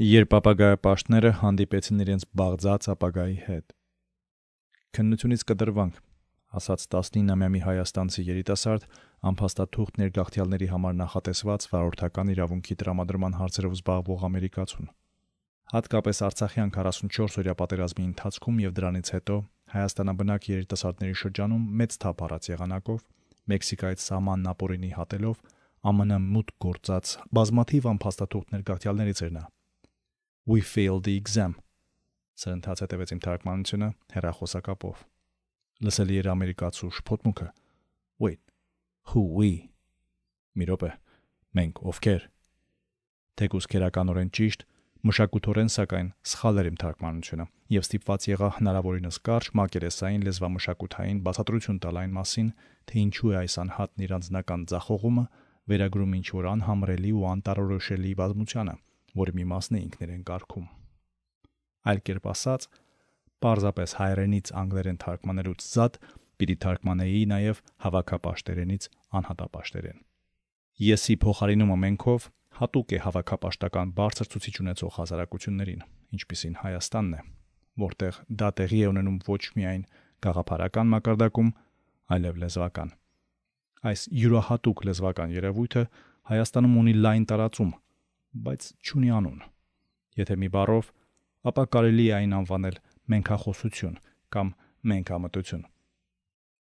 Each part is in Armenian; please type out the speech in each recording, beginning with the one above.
Երբ ապագայապաշտները հանդիպեցին իրենց բաղձած ապագայի հետ։ Քննությունից կդրվանք, ասաց 19-ամյա մի հայաստանցի երիտասարդ, անփաստաթուղթ ներգաղթյալների համար նախատեսված վարորդական իրավունքի տրամադրման հարցերով զբաղվող ամերիկացուն։ Հատկապես Արցախյան 44-օրյա պատերազմի ընթացքում եւ դրանից հետո հայաստանաբնակ երիտասարդների շրջանում մեծ թափ առած եղանակով Մեքսիկայից սահմանն ապօրինի հատելով ԱՄՆ մուտք գործած բազմաթիվ անփաստաթուղթ ներգաղթյալներից էր նա We failed the exam։ Սրընթաց հետևեց իմ թարգմանությունը հերախոսակապով։ Լսելի էր ամերիկացու շփոթմունքը։ Wait, who we? Մի րոպե։ Մենք ովքեր։ Թեկուս քերականորեն ճիշտ, մշակութորեն սակայն սխալ էր իմ թարգմանությունը եւ ստիպված եղա հնարավորինս կարճ մակերեսային լեզվամշակութային բացատրություն տալ այն մասին, թե ինչու է այս անհատն իր անձնական ցախողումը վերագրում ինչ որ անհամրելի ու անտարորոշելի բազմությանը, որի մի մասն է ինքներեն կարգում։ Այլ կերպ ասած, պարզապես հայերենից անգլերեն թարգմանելուց զատ պիտի թարգմանեի նաև հավաքապաշտերենից անհատապաշտերեն։ Եսի փոխարինումը մենքով հատուկ է հավաքապաշտական բարձր ցուցիչ ունեցող հասարակություններին, ինչպիսին Հայաստանն է, որտեղ դա տեղի է ունենում ոչ միայն գաղափարական մակարդակում, այլև լեզվական։ Այս յուրահատուկ լեզվական երևույթը Հայաստանում ունի լայն տարածում, բայց չունի անուն։ Եթե մի բառով, ապա կարելի է այն անվանել մենքախոսություն կամ մենքամտություն։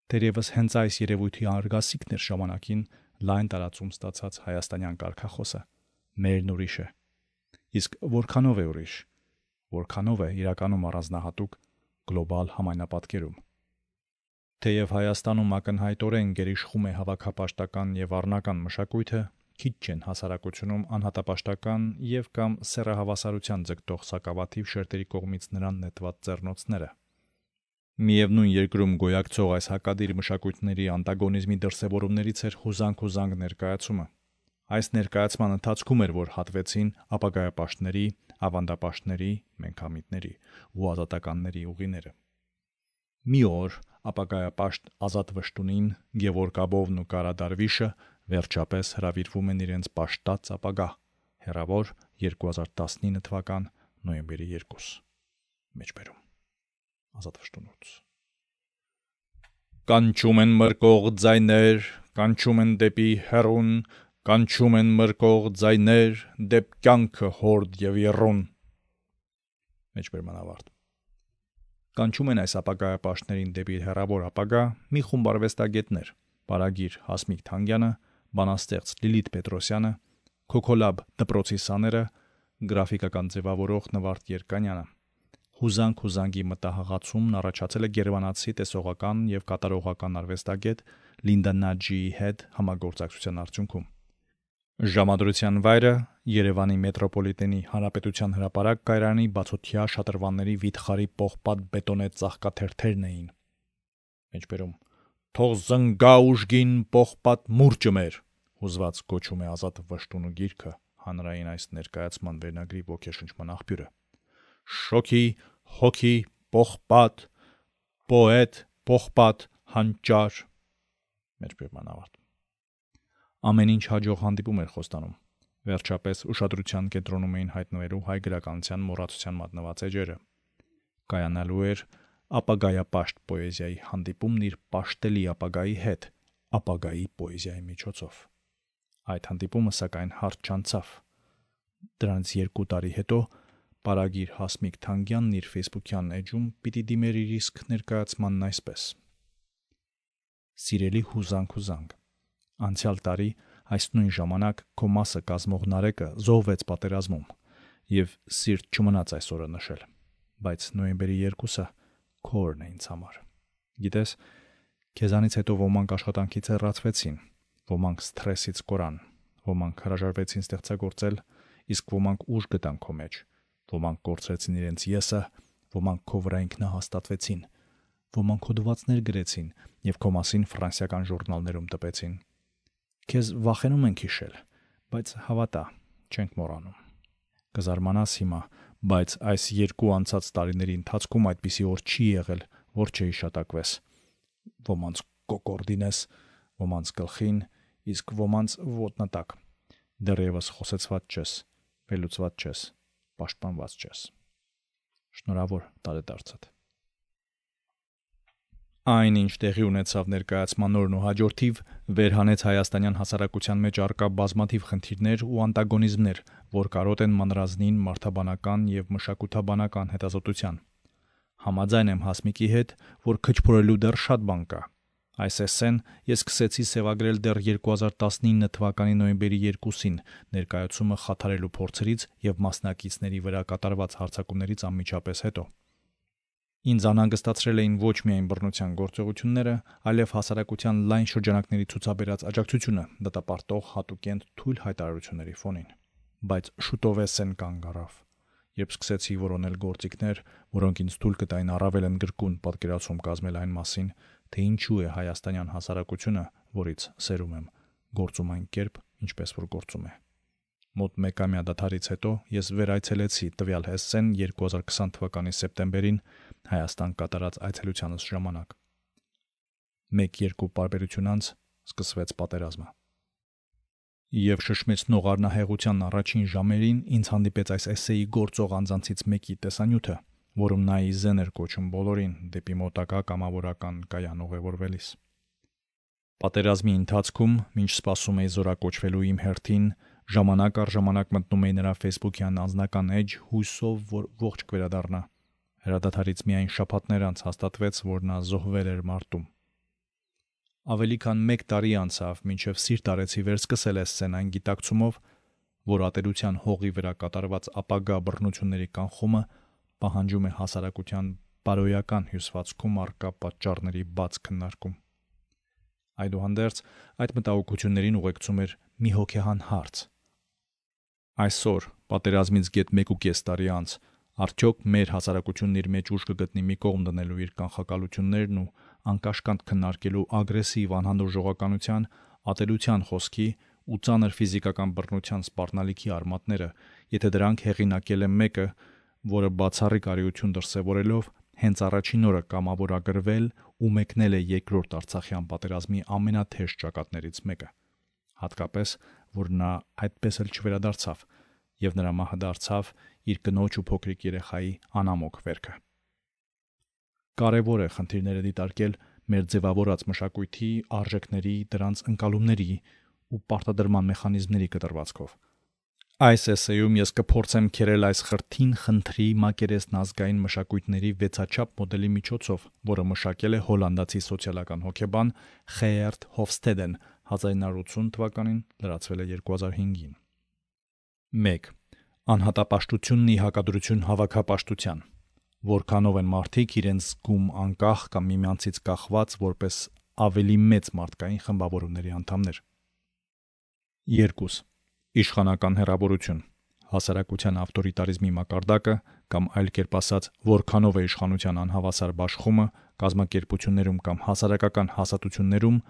Տերևս հենց այս երևույթի արգասիքն էր ժամանակին լայն տարածում ստացած հայաստանյան կարգախոսը։ Մերն ուրիշ է։ Իսկ որքանով է ուրիշ։ Որքանով է իրականում առանձնահատուկ գլոբալ համայնապատկերում։ Թեև Հայաստանում ակնհայտորեն գերիշխում է հավաքապաշտական եւ առնական մշակույթը, քիչ չեն հասարակությունում անհատապաշտական եւ կամ սեռահավասարության ձգտող սակավաթիվ շերտերի կողմից նրան նետված ձեռնոցները։ Միևնույն երկրում գոյակցող այս հակադիր մշակույթների անտագոնիզմի դրսևորումներից էր հուզանք-հուզանք ներկայացումը։ Այս ներկայացման ընթացքում էր, որ հատվեցին ապագայապաշտների, ավանդապաշտների, մենքամիտների ու ազատականների ուղիները։ Մի օր ապագայապաշտ Ազատ Վշտունին, Գևորգ Աբովն ու Կարադարվիշը վերջապես հravirվում են իրենց պաշտած ապագա հերավոր 2019 թվական նոյեմբերի 2 մեջբերում ազատ վշտունոց կանչում են մրկող ձայներ կանչում են դեպի հերուն կանչում են մրկող ձայներ դեպ կյանքը հորդ եւ երուն մեջբերման ավարտ կանչում են այս ապագայապաշտներին դեպի հերավոր ապագա մի խումբ արվեստագետներ Պարագիր Հասմիկ Թանգյանը բանաստեղծ Լիլիթ Պետրոսյանը, Քոքոլաբ դպրոցի սաները, գրաֆիկական ձևավորող Նվարդ Երկանյանը։ Հուզանք հուզանգի մտահղացումն առաջացել է Գերմանացի տեսողական եւ կատարողական արվեստագետ Լինդա Նաջիի հետ համագործակցության արդյունքում։ Ժամադրության վայրը Երևանի մետրոպոլիտենի Հանրապետության հրապարակ կայարանի բացօթյա շատրվանների վիթխարի պողպատ բետոնե ծաղկաթերթերն էին։ Մեջբերում Թող զնգա ուժգին պողպատ մուրճը մեր, հուզված գոչում է Ազատ Վշտունու գիրքը հանրային այս ներկայացման վերնագրի ոգեշնչման աղբյուրը։ Շոքի, հոգի, պողպատ, պոետ, պողպատ, հանճար։ Մեջբերման ավարտ։ Ամեն ինչ հաջող հանդիպում էր խոստանում։ Վերջապես ուշադրության կենտրոնում էին հայտնվելու հայ գրականության մոռացության մատնված էջերը։ Կայանալու էր ապագայապաշտ պոեզիայի հանդիպումն իր պաշտելի ապագայի հետ, ապագայի պոեզիայի միջոցով։ Այդ հանդիպումը սակայն հարթ չանցավ։ Դրանից 2 տարի հետո Պարագիր Հասմիկ Թանգյանն իր Facebook-յան էջում պիտի դիմեր իր իսկ ներկայացմանն այսպես. Սիրելի հուզանք հուզանք։ Անցյալ տարի այս նույն ժամանակ քո մասը կազմող Նարեկը զոհվեց պատերազմում եւ սիրտ չմնաց այսօրը նշել բայց նոյեմբերի 2-ը քորն է ինձ համար։ Գիտես, քեզանից հետո ոմանք աշխատանքից հեռացվեցին, ոմանք սթրեսից կորան, ոմանք հրաժարվեցին ստեղծագործել, իսկ ոմանք ուժ գտան քո մեջ, ոմանք կորցրեցին իրենց եսը, ոմանք քո վրա ինքնահաստատվեցին, ոմանք հոդվածներ գրեցին եւ քո մասին ֆրանսիական ժուրնալներում տպեցին։ Քեզ վախենում ենք հիշել, բայց հավատա, չենք մոռանում։ Կզարմանաս հիմա, բայց այս երկու անցած տարիների ընթացքում այդպիսի օր չի եղել, որ չհիշատակվես։ Ոմանց կոկորդինես, ոմանց գլխին, իսկ ոմանց ոտնատակ։ Դեռևս խոսեցված չես, վերլուծված չես, պաշտպանված չես։ Շնորհավոր տարեդարձդ։ Այն, ինչ տեղի ունեցավ ներկայացման օրն ու հաջորդիվ, վերհանեց հայաստանյան հասարակության մեջ արկա բազմաթիվ խնդիրներ ու անտագոնիզմներ, որ կարոտ են մանրազնին մարդաբանական եւ մշակութաբանական հետազոտության։ Համաձայն եմ Հասմիկի հետ, որ քչփորելու դեռ շատ բան կա։ Այս էսեն ես սկսեցի սևագրել դեռ 2019 թվականի նոյեմբերի 2-ին ներկայացումը խաթարելու փորձերից եւ մասնակիցների վրա կատարված հարձակումներից անմիջապես հետո։ Ինձ անհանգստացրել էին ոչ միայն բռնության գործողությունները, այլև հասարակության լայն շրջանակների ցուցաբերած աջակցությունը դատապարտող հատուկենտ թույլ հայտարարությունների ֆոնին։ Բայց շուտով էսեն կանգ առավ, երբ սկսեցի որոնել գործիքներ, որոնք ինձ թույլ կտային առավել ընդգրկուն պատկերացում կազմել այն մասին, թե ինչու է հայաստանյան հասարակությունը, որից սերում եմ, գործում այն կերպ, ինչպես որ գործում է։ Մոտ 1 ամյա դաթարից հետո ես վերայցելեցի տվյալ Հեսսեն 2020 թվականի սեպտեմբերին Հայաստան կատարած այցելությանս ժամանակ։ 1-2 պարբերություն անց սկսվեց պատերազմը։ Եվ շշմեցնող առնահեղության առաջին ժամերին ինձ հանդիպեց այս էսեի գործող անձանցից մեկի տեսանյութը, որում նա իզեն էր կոչում բոլորին դեպի մոտակա կամավորական կայան ուղևորվելիս։ Պատերազմի ընթացքում, ինչ սպասում էի զորակոչվելու իմ հերթին, ժամանակ առ ժամանակ մտնում էի նրա Facebook-յան անձնական էջ հույսով, որ ողջ կվերադառնա։ Հրադադարից միայն շաբաթներ անց հաստատվեց, որ նա զոհվել էր մարտում։ Ավելի քան 1 տարի անցավ, մինչև սիրտ արեցի վերսկսել այս սցենային գիտակցումով, որ ատելության հողի վրա կատարված ապագա բռնությունների կանխումը պահանջում է հասարակության բարոյական հյուսվածքում արկա պատճառների բաց քննարկում։ Այդուհանդերձ այդ մտահոգություններին ուղեկցում էր մի հոգեհան հարց։ Այսօր, պատերազմից գետ 1.5 տարի անց, Արդյոք մեր հասարակությունն իր մեջ ուժ կգտնի մի կողմ դնելու իր կանխակալություններն ու անկաշկանդ քննարկելու ագրեսիվ անհանդուրժողականության, ատելության խոսքի ու ծանր ֆիզիկական բռնության սպառնալիքի արմատները, եթե դրանք հեղինակել է մեկը, որը բացառիկ արիություն դրսևորելով հենց առաջին օրը կամավորագրվել ու մեկնել է երկրորդ Արցախյան պատերազմի ամենաթեժ ճակատներից մեկը։ Հատկապես, որ նա այդպես էլ չվերադարձավ եւ նրա մահը դարձավ իր կնոջ ու փոքրիկ երեխայի անամոք վերքը։ Կարևոր է խնդիրները դիտարկել մեր ձևավորած մշակույթի արժեքների, դրանց ընկալումների ու պարտադրման մեխանիզմների կտրվածքով։ Այս էսեյում ես կփորձեմ քերել այս խրթին խնդրի մակերեսն ազգային մշակույթների վեցաչափ մոդելի միջոցով, որը մշակել է հոլանդացի սոցիալական հոգեբան Խեերտ Հոֆստեդեն 1980 թվականին, լրացվել է 2005-ին։ 1 անհատապաշտությունն ի հակադրություն հավաքապաշտության որքանով են մարդիկ իրենց զգում անկախ կամ միմյանցից կախված որպես ավելի մեծ մարդկային խմբավորումների անդամներ 2 իշխանական հերավորություն հասարակության ավտորիտարիզմի մակարդակը կամ այլ կերպ ասած որքանով է իշխանության անհավասար աշխումը կազմակերպություններում կամ հասարակական հասատություններում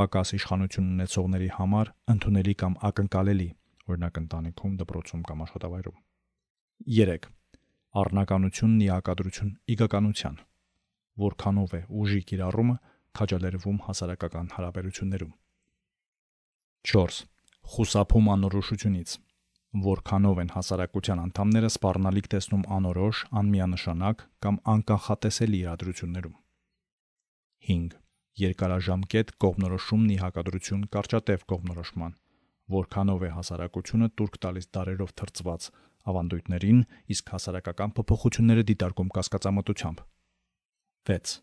պակաս իշխանություն ունեցողների համար ընդունելի կամ ակնկալելի օրինակ ընտանիքում, դպրոցում կամ աշխատավայրում։ 3. Առնականությունն ի հակադրություն իգականության։ Որքանով է ուժի կիրառումը քաջալերվում հասարակական հարաբերություններում։ 4. Խուսափում անորոշությունից։ Որքանով են հասարակության անդամները սպառնալիք տեսնում անորոշ, անմիանշանակ կամ անկանխատեսելի իրադրություններում։ 5. Երկարաժամկետ կողմնորոշումն ի հակադրություն կարճատև կողմնորոշման որքանով է հասարակությունը турք տալիս դարերով թրծված ավանդույթներին, իսկ հասարակական փոփոխությունները դիտարկում կասկածամտությամբ։ 6.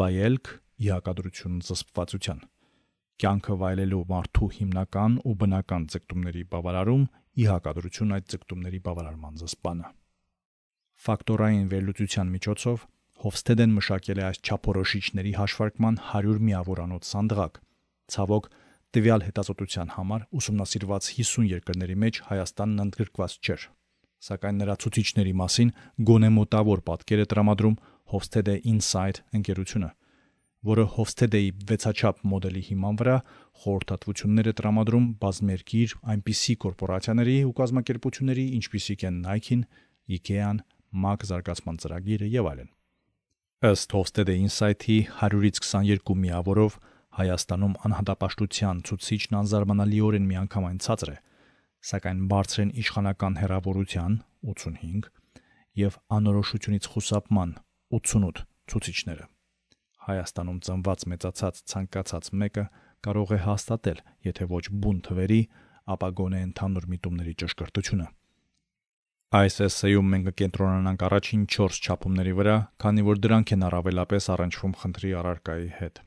Վայելք իակադրություն զսպվածության։ Կյանքը վայելելու մարդու հիմնական ու բնական ցկտումների բավարարում իակադրություն այդ ցկտումների բավարարման զսպանը։ Ֆակտորային վերլուծության միջոցով Հովստեդեն մշակել է այս չափորոշիչների հաշվարկման 100 միավորանոց սանդղակ։ Ցավոք, Տվյալ հետազոտության համար ուսումնասիրված 50 երկրների մեջ Հայաստանն ընդգրկված չէր, սակայն նրա ցուցիչների մասին գոնե մոտավոր պատկեր է տրամադրում Hofstede Insight ընկերությունը, որը Hofstede-ի վեցաչափ մոդելի հիման վրա խորհրդատվություններ է տրամադրում բազմերկիր այնպիսի կորպորացիաների ու կազմակերպությունների, ինչպիսիք են Nike-ն, IKEA-ն, MAC զարգացման ծրագիրը եւ այլն։ Ըստ Hofstede Insight-ի 100-ից 22 միավորով Հայաստանում անհատապաշտության ցուցիչն անզարմանալիորեն միանգամայն ցածր է, սակայն բարձր են իշխանական հերավորության 85 եւ անորոշությունից խուսափման 88 ցուցիչները։ Հայաստանում ծնված մեծացած ցանկացած մեկը կարող է հաստատել, եթե ոչ բուն թվերի, ապա գոնե ընդհանուր միտումների ճշգրտությունը։ Այս էսեյում մենք կենտրոնանանք առաջին 4 չափումների վրա, քանի որ դրանք են առավելապես առնչվում խնդրի առարկայի հետ։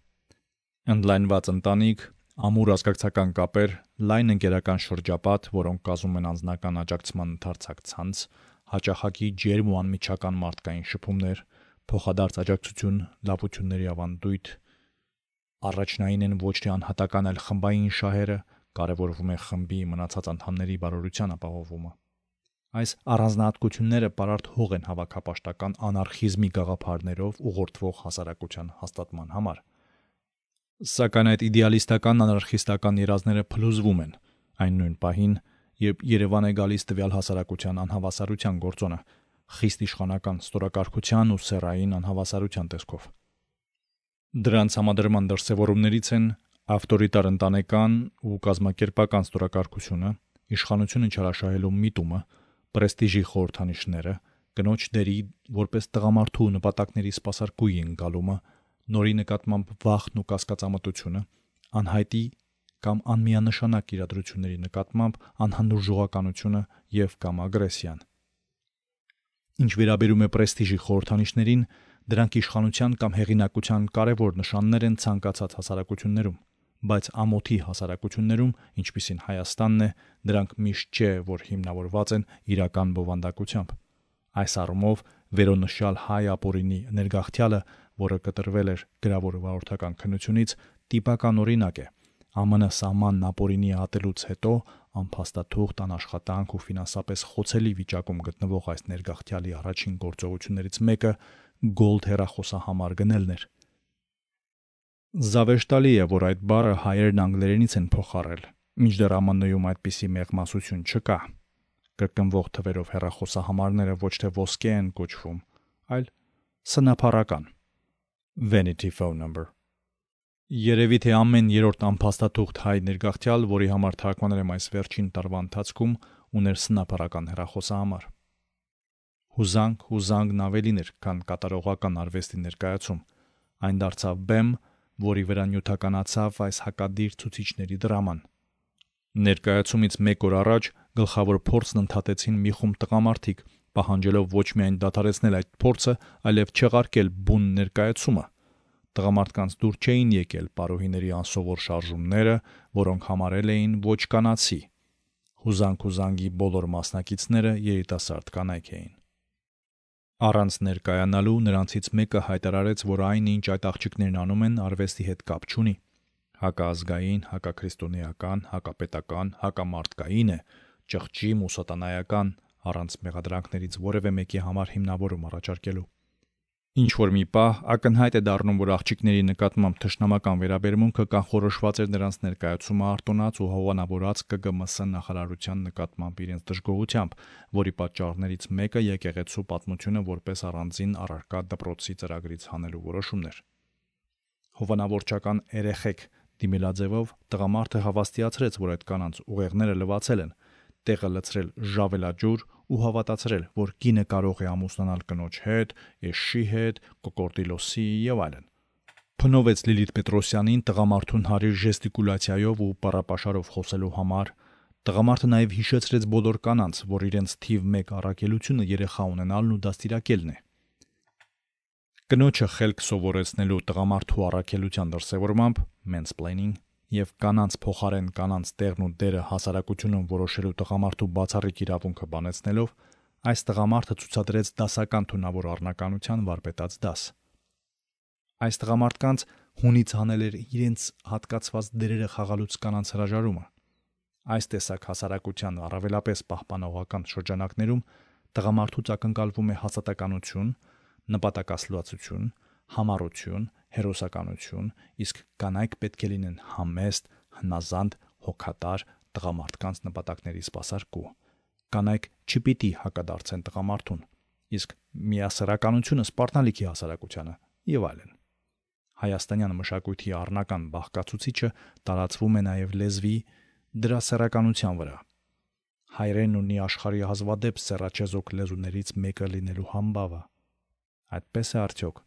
Ընդլայնված ընտանիք, ամուր ազգակցական կապեր, լայն ընկերական շրջապատ, որոնք կազմում են անձնական աջակցման ընդարձակ ցանց, հաճախակի ջերմ ու անմիջական մարդկային շփումներ, փոխադարձ աջակցություն, լավությունների ավանդույթ, առաջնային են ոչ թե անհատական, այլ խմբային շահերը, կարևորվում է խմբի մնացած անդամների բարօրության ապահովումը։ Այս առանձնահատկությունները պարարտ հող են հավաքապաշտական անարխիզմի գաղափարներով ուղղորդվող հասարակության հաստատման համար։ Սակայն այդ իդեալիստական անարխիստական երազները փլուզվում են այն նույն պահին, երբ Երևան է գալիս տվյալ հասարակության անհավասարության գործոնը, խիստ իշխանական ստորակարգության ու սերային անհավասարության տեսքով։ Դրանց համադրման դրսևորումներից են ավտորիտար ընտանեկան ու կազմակերպական ստորակարգությունը, իշխանությունը չարաշահելու միտումը, պրեստիժի խորհրդանիշները, կնոջ դերի որպես տղամարդու նպատակների սпасարկույի ընկալումը, նորի նկատմամբ վախն ու կասկածամտությունը, անհայտի կամ անմիանշանակ իրադրությունների նկատմամբ անհանդուրժողականությունը եւ կամ ագրեսիան։ Ինչ վերաբերում է պրեստիժի խորհրդանիշներին, դրանք իշխանության կամ հեղինակության կարևոր նշաններ են ցանկացած հասարակություններում բայց ամոթի հասարակություններում, ինչպիսին Հայաստանն է, դրանք միշտ չէ, որ հիմնավորված են իրական բովանդակությամբ։ Այս առումով վերոնշյալ հայ ապորինի ներգաղթյալը, որը կտրվել էր գրավոր վարորդական քննությունից, տիպական օրինակ է։ ԱՄՆ սահմանն ապորինի ատելուց հետո անփաստաթուղթ անաշխատանք ու ֆինանսապես խոցելի վիճակում գտնվող այս ներգաղթյալի առաջին գործողություններից մեկը Gold հեռախոսահամար գնելն էր։ Զավեշտալի է, որ այդ բառը հայերն անգլերենից են փոխառել։ Մինչդեռ ԱՄՆ-ում այդպիսի մեղմասություն չկա։ Կրկնվող թվերով հեռախոսահամարները ոչ թե ոսկե են կոչվում, այլ սնափարական։ Vanity phone number։ Երևի թե ամեն երրորդ անփաստաթուղթ հայ ներգաղթյալ, որի համար թարգմանել եմ այս վերջին տարվա ընթացքում, ուներ սնափարական հեռախոսահամար։ Հուզանք, հուզանգն ավելին էր, քան կատարողական արվեստի ներկայացում։ Այն դարձավ բեմ, որի վրա նյութականացավ այս հակադիր ցուցիչների դրաման։ Ներկայացումից 1 օր առաջ գլխավոր փորձն ընդհատեցին մի խումբ տղամարդիկ, պահանջելով ոչ միայն դադարեցնել այդ փորձը, այլև չեղարկել բուն ներկայացումը։ Տղամարդկանց դուր չէին եկել պարոհիների անսովոր շարժումները, որոնք համարել էին ոչ կանացի։ Հուզանք-հուզանգի բոլոր մասնակիցները երիտասարդ կանայք էին։ Առանց ներկայանալու նրանցից մեկը հայտարարեց, որ այն, ինչ այդ աղջիկներն անում են, արվեստի հետ կապ չունի։ Հակազգային, հակաքրիստոնեական, հակապետական, հակամարտկային է, ճղճի մուսատանայական առանց մեղադրանքներից որևէ մեկի համար հիմնավորում առաջարկելու։ Ինչ որ մի պահ ակնհայտ է դառնում, որ աղջիկների նկատմամբ թշնամական վերաբերմունքը կանխորոշված էր նրանց ներկայացումը արտոնած ու հովանավորած ԿԳՄՍ նախարարության նկատմամբ իրենց դժգոհությամբ, որի պատճառներից մեկը եկեղեցու պատմությունը որպես առանձին առարկա դպրոցի ծրագրից հանելու որոշումն էր։ Հովանավորչական երեխեք դիմելաձևով տղամարդը հավաստիացրեց, որ այդ կանանց ուղեղները լվացել են, տեղը լցրել ժավելաջուր ու հավատացրել, որ կինը կարող է ամուսնանալ կնոջ հետ, եշի հետ, կոկորդիլոսի եւ այլն։ Փնովեց Լիլիթ Պետրոսյանին տղամարդուն հարիր ժեստիկուլյացիայով ու պարապաշարով խոսելու համար։ Տղամարդը նաև հիշեցրեց բոլոր կանանց, որ իրենց թիվ 1 առաքելությունը երեխա ունենալն ու դաստիարակելն է։ Կնոջը խելք սովորեցնելու տղամարդու առաքելության դրսևորմամբ mansplaining եւ կանանց փոխարեն կանանց տեղն ու դերը հասարակությունում որոշելու տղամարդու բացառիկ իրավունքը բանեցնելով այս տղամարդը ցուցադրեց դասական թունավոր առնականության վարպետաց դաս։ Այս տղամարդկանց հունից հանել էր իրենց հատկացված դերերը խաղալուց կանանց հրաժարումը։ Այս տեսակ հասարակության առավելապես պահպանողական շրջանակներում տղամարդուց ակնկալվում է հասարակականություն, նպատակասլուացություն, համառություն, հերոսականություն, իսկ կանայք պետք է լինեն համեստ, հնազանդ, հոգատար, տղամարդկանց նպատակների սպասարկու։ Կանայք չպիտի հակադարձեն տղամարդուն, իսկ միասեռականությունը սպառնալիքի հասարակությանը եւ այլն։ Հայաստանյան մշակույթի առնական բաղկացուցիչը տարածվում է նաեւ լեզվի դրասեռականության վրա։ Հայրենն ունի աշխարհի հազվադեպ սեռաչեզոք լեզուներից մեկը լինելու համբավը։ Այդպես է արդյոք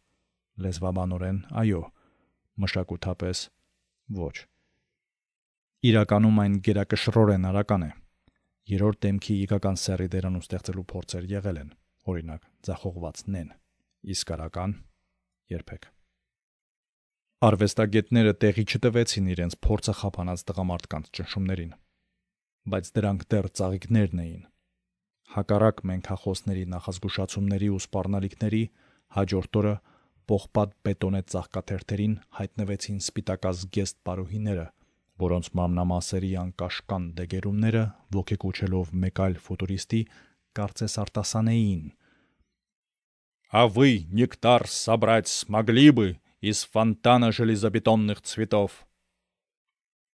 Լեզվաբանորեն այո, մշակութապես ոչ։ Իրականում այն գերակշռորեն արական է։ Երրորդ դեմքի իգական սերի դերանում ստեղծելու փորձեր եղել են, օրինակ, ձախողվածն են, իսկ արական երբեք։ Արվեստագետները տեղի չտվեցին իրենց փորձը խափանած տղամարդկանց ճնշումներին, բայց դրանք դեռ ծաղիկներն էին։ Հակառակ մենքախոսների նախազգուշացումների ու սպառնալիքների հաջորդ օրը պողպատ բետոնե ծաղկաթերթերին հայտնվեցին սպիտակազգեստ պարուհիները, որոնց մամնամասերի անկաշկան դեգերումները ոգեկոչելով մեկ այլ ֆուտուրիստի կարծես արտասանեին. «А вы нектар собрать смогли бы из фонтана железобетонных цветов.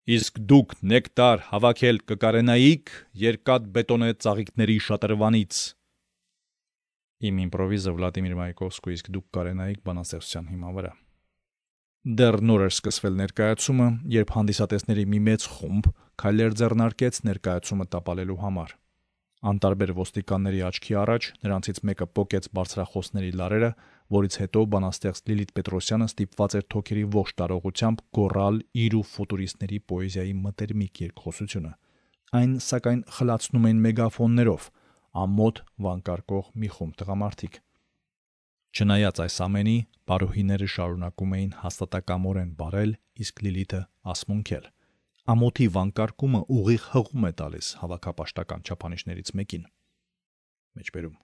Իսկ դուք նեկտար հավաքել կկարենայիք երկաթ բետոնե ծաղիկների շատրվանից։ Իմ իմպրովիզը Վլադիմիր Մայկովսկու իսկ դուք կարենայիք բանաստեղծության հիման վրա։ Դեռ նոր էր սկսվել ներկայացումը, երբ հանդիսատեսների մի մեծ խումբ քայլեր ձեռնարկեց ներկայացումը տապալելու համար։ Անտարբեր ոստիկանների աչքի առաջ նրանցից մեկը պոկեց բարձրախոսների լարերը, որից հետո բանաստեղծ Լիլիթ Պետրոսյանը ստիպված էր թոքերի ողջ տարողությամբ գոռալ իր ու ֆուտուրիստների պոեզիայի մտերմիկ երկխոսությունը։ Այն սակայն խլացնում էին մեգաֆոններով, ամոթ վանկարկող մի խումբ տղամարդիկ։ Չնայած այս ամենի, բարոհիները շարունակում էին հաստատակամորեն բարել, իսկ Լիլիթը ասմունքել։ Ամոթի վանկարկումը ուղիղ հղում է տալիս հավաքապաշտական չափանիշներից մեկին։ Մեջբերում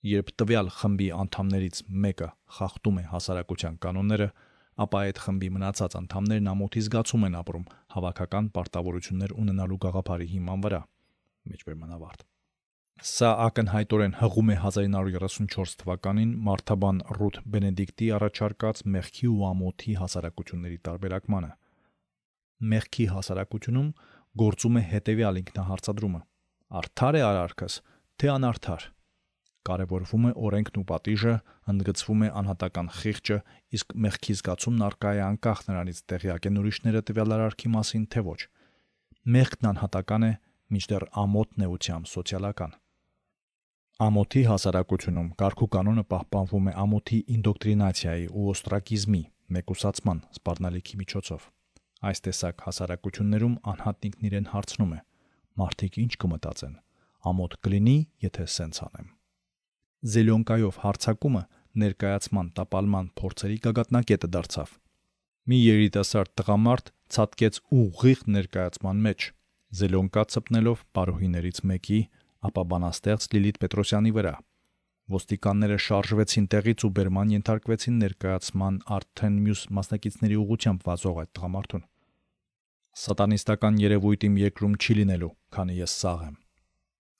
Երբ տվյալ խմբի անդամներից մեկը խախտում է հասարակության կանոնները, ապա այդ խմբի մնացած անդամներն ամոթի զգացում են ապրում հավաքական պարտավորություններ ունենալու գաղափարի հիման վրա։ Մեջբերման ավարտ։ Սա ակնհայտորեն հղում է 1934 թվականին Մարթաբան Ռութ Բենեդիկտի առաջարկած մեղքի ու ամոթի հասարակությունների տարբերակմանը։ Մեղքի հասարակությունում գործում է հետևյալ ինքնահարցադրումը. արդար է արարքս, թե անարդար կարևորվում է օրենքն ու պատիժը, ընդգծվում է անհատական խիղճը, իսկ մեղքի զգացումն արկա է անկախ նրանից տեղյակ են ուրիշները տվյալ արարքի մասին, թե ոչ։ Մեղքն անհատական է, մինչդեռ ամոթն էությամբ սոցիալական։ Ամոթի հասարակությունում կարգու կանոնը պահպանվում է ամոթի ինդոկտրինացիայի ու օստրակիզմի, մեկուսացման, սպառնալիքի միջոցով։ Այս տեսակ հասարակություններում անհատն ինքն իրեն հարցնում է. մարդիկ ինչ կմտածեն։ Ամոթ կլինի, եթե սենց անեմ։ Զելյոնկայով հարցակումը ներկայացման տապալման փորձերի գագաթնակետը դարձավ։ Մի երիտասարդ տղամարդ ցածկեց ուղիղ ներկայացման մեջ, Զելյոնկա ցպնելով բարոհիներից մեկի, ապա բանաստեղծ Լիլիթ Պետրոսյանի վրա։ Ոստիկանները շարժվեցին տեղից ու բերման ենթարկվեցին ներկայացման արդեն մյուս մասնակիցների ուղությամբ վազող այդ տղամարդուն։ Սատանիստական երևույթ իմ երկրում չի լինելու, քանի ես սաղ եմ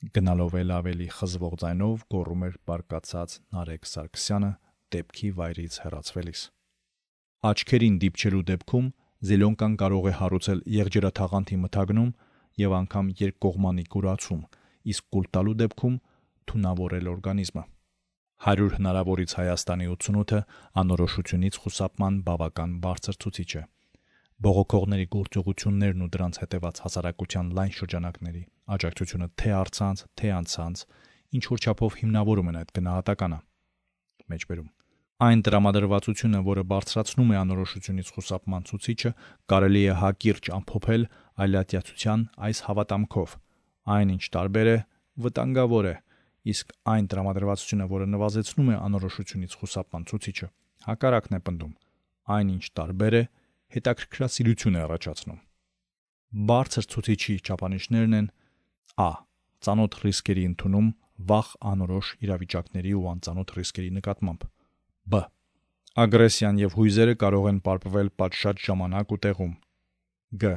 գնալով էլ ավելի խզվող ձայնով գոռում էր բարկացած Նարեկ Սարգսյանը դեպքի վայրից հեռացվելիս։ Աչքերին դիպչելու դեպքում Զելոնկան կարող է հարուցել եղջերաթաղանթի մթագնում եւ անգամ երկկողմանի կուրացում, իսկ կուլ տալու դեպքում թունավորել օրգանիզմը։ 100 հնարավորից Հայաստանի 88-ը անորոշությունից խուսափման բավական բարձր ցուցիչ է բողոքողների գործողություններն ու դրանց հետևած հասարակության լայն շրջանակների աջակցությունը թե արցանց, թե անցանց ինչ որ չափով հիմնավորում են այդ գնահատականը։ Մեջբերում Այն դրամադրվածությունը, որը բարձրացնում է անորոշությունից խուսափման ցուցիչը, կարելի է հակիրճ ամփոփել այլատյացության այս հավատամքով. Այն ինչ տարբեր է, վտանգավոր է, իսկ այն դրամադրվածությունը, որը նվազեցնում է անորոշությունից խուսափման ցուցիչը, հակառակն է պնդում. այն ինչ տարբեր է, հետաքրքրասիրություն է առաջացնում։ Բարձր ցուցիչի չափանիշներն են Ա. Ծանոթ ռիսկերի ընդունում վախ անորոշ իրավիճակների ու անծանոթ ռիսկերի նկատմամբ։ Բ. Ագրեսիան եւ հույզերը կարող են պարպվել պատշաճ ժամանակ ու տեղում։ Գ.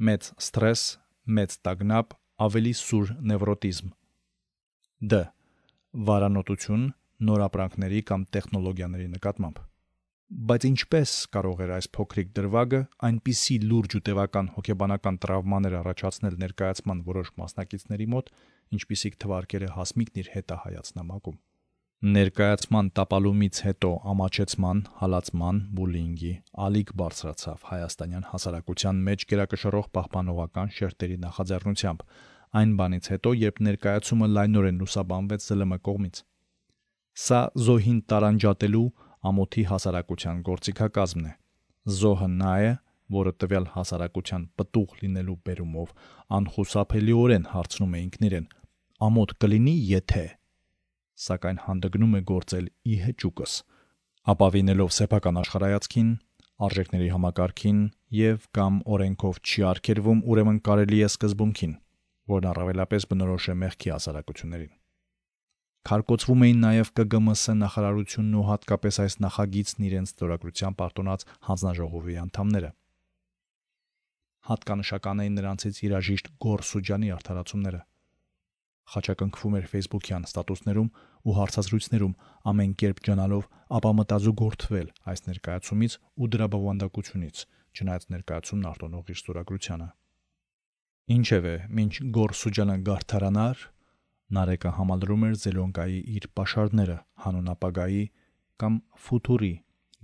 Մեծ ստրես, մեծ տագնապ, ավելի սուր նևրոտիզմ։ Դ. Վարանոտություն, նոր ապրանքների կամ տեխնոլոգիաների նկատմամբ։ Բայց ինչպես կարող էր այս փոքրիկ դրվագը այնպիսի լուրջ ու տևական հոգեբանական տրավմաներ առաջացնել ներկայացման որոշ մասնակիցների մոտ, ինչպիսիք թվարկել է հասմիկն իր հետահայաց նամակում։ Ներկայացման տապալումից հետո ամաչեցման, հալածման, բուլինգի ալիք բարձրացավ հայաստանյան հասարակության մեջ գերակշռող պահպանողական շերտերի նախաձեռնությամբ, այն բանից հետո, երբ ներկայացումը լայնորեն լուսաբանվեց ԶԼՄ կողմից։ Սա զոհին տարանջատելու ամոթի հասարակության գործիքակազմն է։ Զոհը նա է, որը տվյալ հասարակության պտուղ լինելու բերումով անխուսափելիորեն հարցնում է ինքն իրեն. ամոթ կլինի, եթե սակայն հանդգնում է գործել ի հեճուկս, ապավինելով սեփական աշխարհայացքին, արժեքների համակարգին եւ կամ օրենքով չի արգելվում, ուրեմն կարելի է սկզբունքին, որն առավելապես բնորոշ է մեղքի հասարակություններին։ Քարկոծվում էին նաև ԿԳՄՍ նախարարությունն ու հատկապես այս նախագիծն իրենց ստորագրության պարտոնած հանձնաժողովի անդամները հատկանշական էին նրանցից երաժիշտ Գոր Սուջանի արդարացումները։ Խաչակնքվում էր Facebook-յան ստատուսներում ու հարցազրույցներում ամեն կերպ ջանալով ապա մտածուգործվել այս ներկայացումից ու դրա բովանդակությունից, չնայած ներկայացումն արտոնող իր ստորագրությանը։ Ինչևէ, մինչ Գոր Սուջանը գարթարանար, Նարեկը համալրում էր Զելոնկայի իր pašարները հանուն ապագայի կամ ֆուտուրի,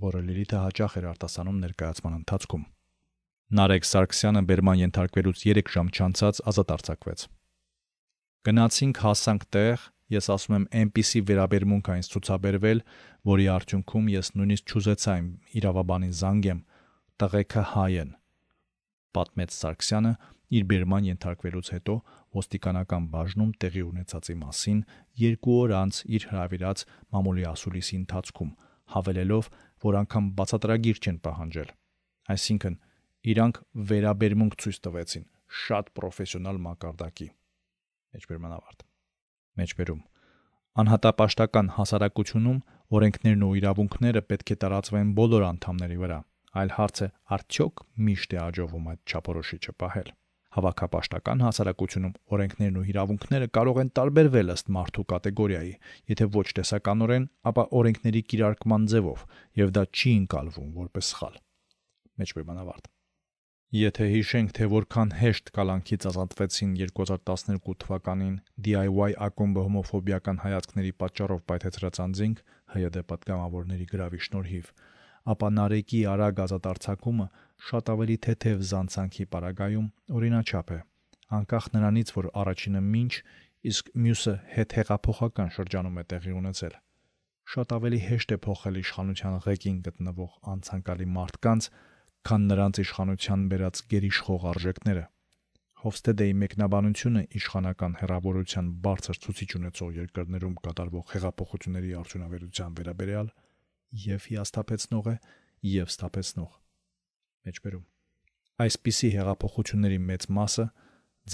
որը Լիլիթը հաճախ էր արտասանում ներկայացման ընթացքում։ Նարեկ Սարգսյանը բերման ենթարկվելուց 3 ժամ չանցած ազատ արձակվեց։ Գնացինք հասանք տեղ, ես ասում եմ այնպիսի վերաբերմունք այնց ցուցաբերվել, որի արդյունքում ես նույնիսկ չուզեցա իմ իրավաբանին զանգեմ, տղեկը հայ են։ Պատմեց Սարգսյանը իր բերման ենթարկվելուց հետո ոստիկանական բաժնում տեղի ունեցածի մասին երկու օր անց իր հravirած մամուլի ասուլիսի ընթացքում, հավելելով, որ անգամ բացատրագիր չեն պահանջել։ Այսինքն իրանք վերաբերմունք ցույց տվեցին շատ պրոֆեսիոնալ մակարդակի մեջբերման ավարտ մեջբերում. Անհատապաշտական հասարակությունում օրենքներն ու իրավունքները պետք է տարածվեն բոլոր անդամների վրա այլ հարց է արդյոք միշտ է աջովում այդ չափորոշիչը պահել հավաքապաշտական հասարակությունում օրենքներն ու իրավունքները կարող են տարբերվել ըստ մարդու կատեգորիայի, եթե ոչ տեսականորեն, ապա օրենքների կիրարկման ձևով, եւ դա չի ընկալվում որպես սխալ։ Մեջբերման ավարտ։ Եթե հիշենք, թե որքան հեշտ կալանքից ազատվեցին 2012 թվականին DIY ակումբը հոմոֆոբիական հայացքների պատճառով պայթեցրած անձինք ՀՅԴ պատգամավորների գրավի շնորհիվ, ապա Նարեկի արագ ազատարձակումը շատ ավելի թեթև զանցանքի պարագայում օրինաչափ է, անկախ նրանից, որ առաջինը ինչ, իսկ մյուսը հետ հեղափոխական շրջանում է տեղի ունեցել։ Շատ ավելի հեշտ է փոխել իշխանության ղեկին գտնվող անցանկալի մարդկանց, քան նրանց իշխանության բերած գերիշխող արժեքները։ Հովստեդեի մեկնաբանությունը իշխանական հերավորության բարձր ցուցիչ ունեցող երկրներում կատարվող հեղափոխությունների արդյունավետության վերաբերյալ եւ հիասթափեցնող է եւ ստապեցնող։ Մեջբերում. Այսպիսի հեղափոխությունների մեծ մասը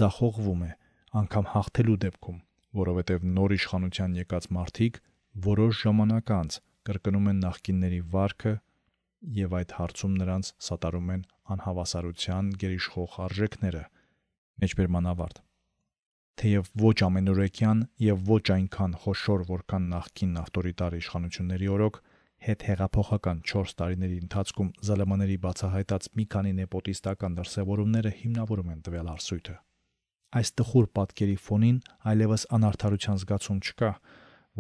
ձախողվում է անգամ հաղթելու դեպքում, որովհետև նոր իշխանության եկած մարդիկ որոշ ժամանակ անց կրկնում են նախկինների վարքը եւ այդ հարցում նրանց սատարում են անհավասարության գերիշխող արժեքները մեջբերման ավարտ թեև ոչ ամենօրեկյան եւ ոչ այնքան խոշոր որքան նախկին ավտորիտար իշխանությունների օրոք հետ հեղափոխական 4 տարիների ընթացքում ԶԼՄ-ների բացահայտած մի քանի նեպոտիստական դրսևորումները հիմնավորում են տվյալ հարսույթը այս տխուր պատկերի ֆոնին այլևս անարթարության զգացում չկա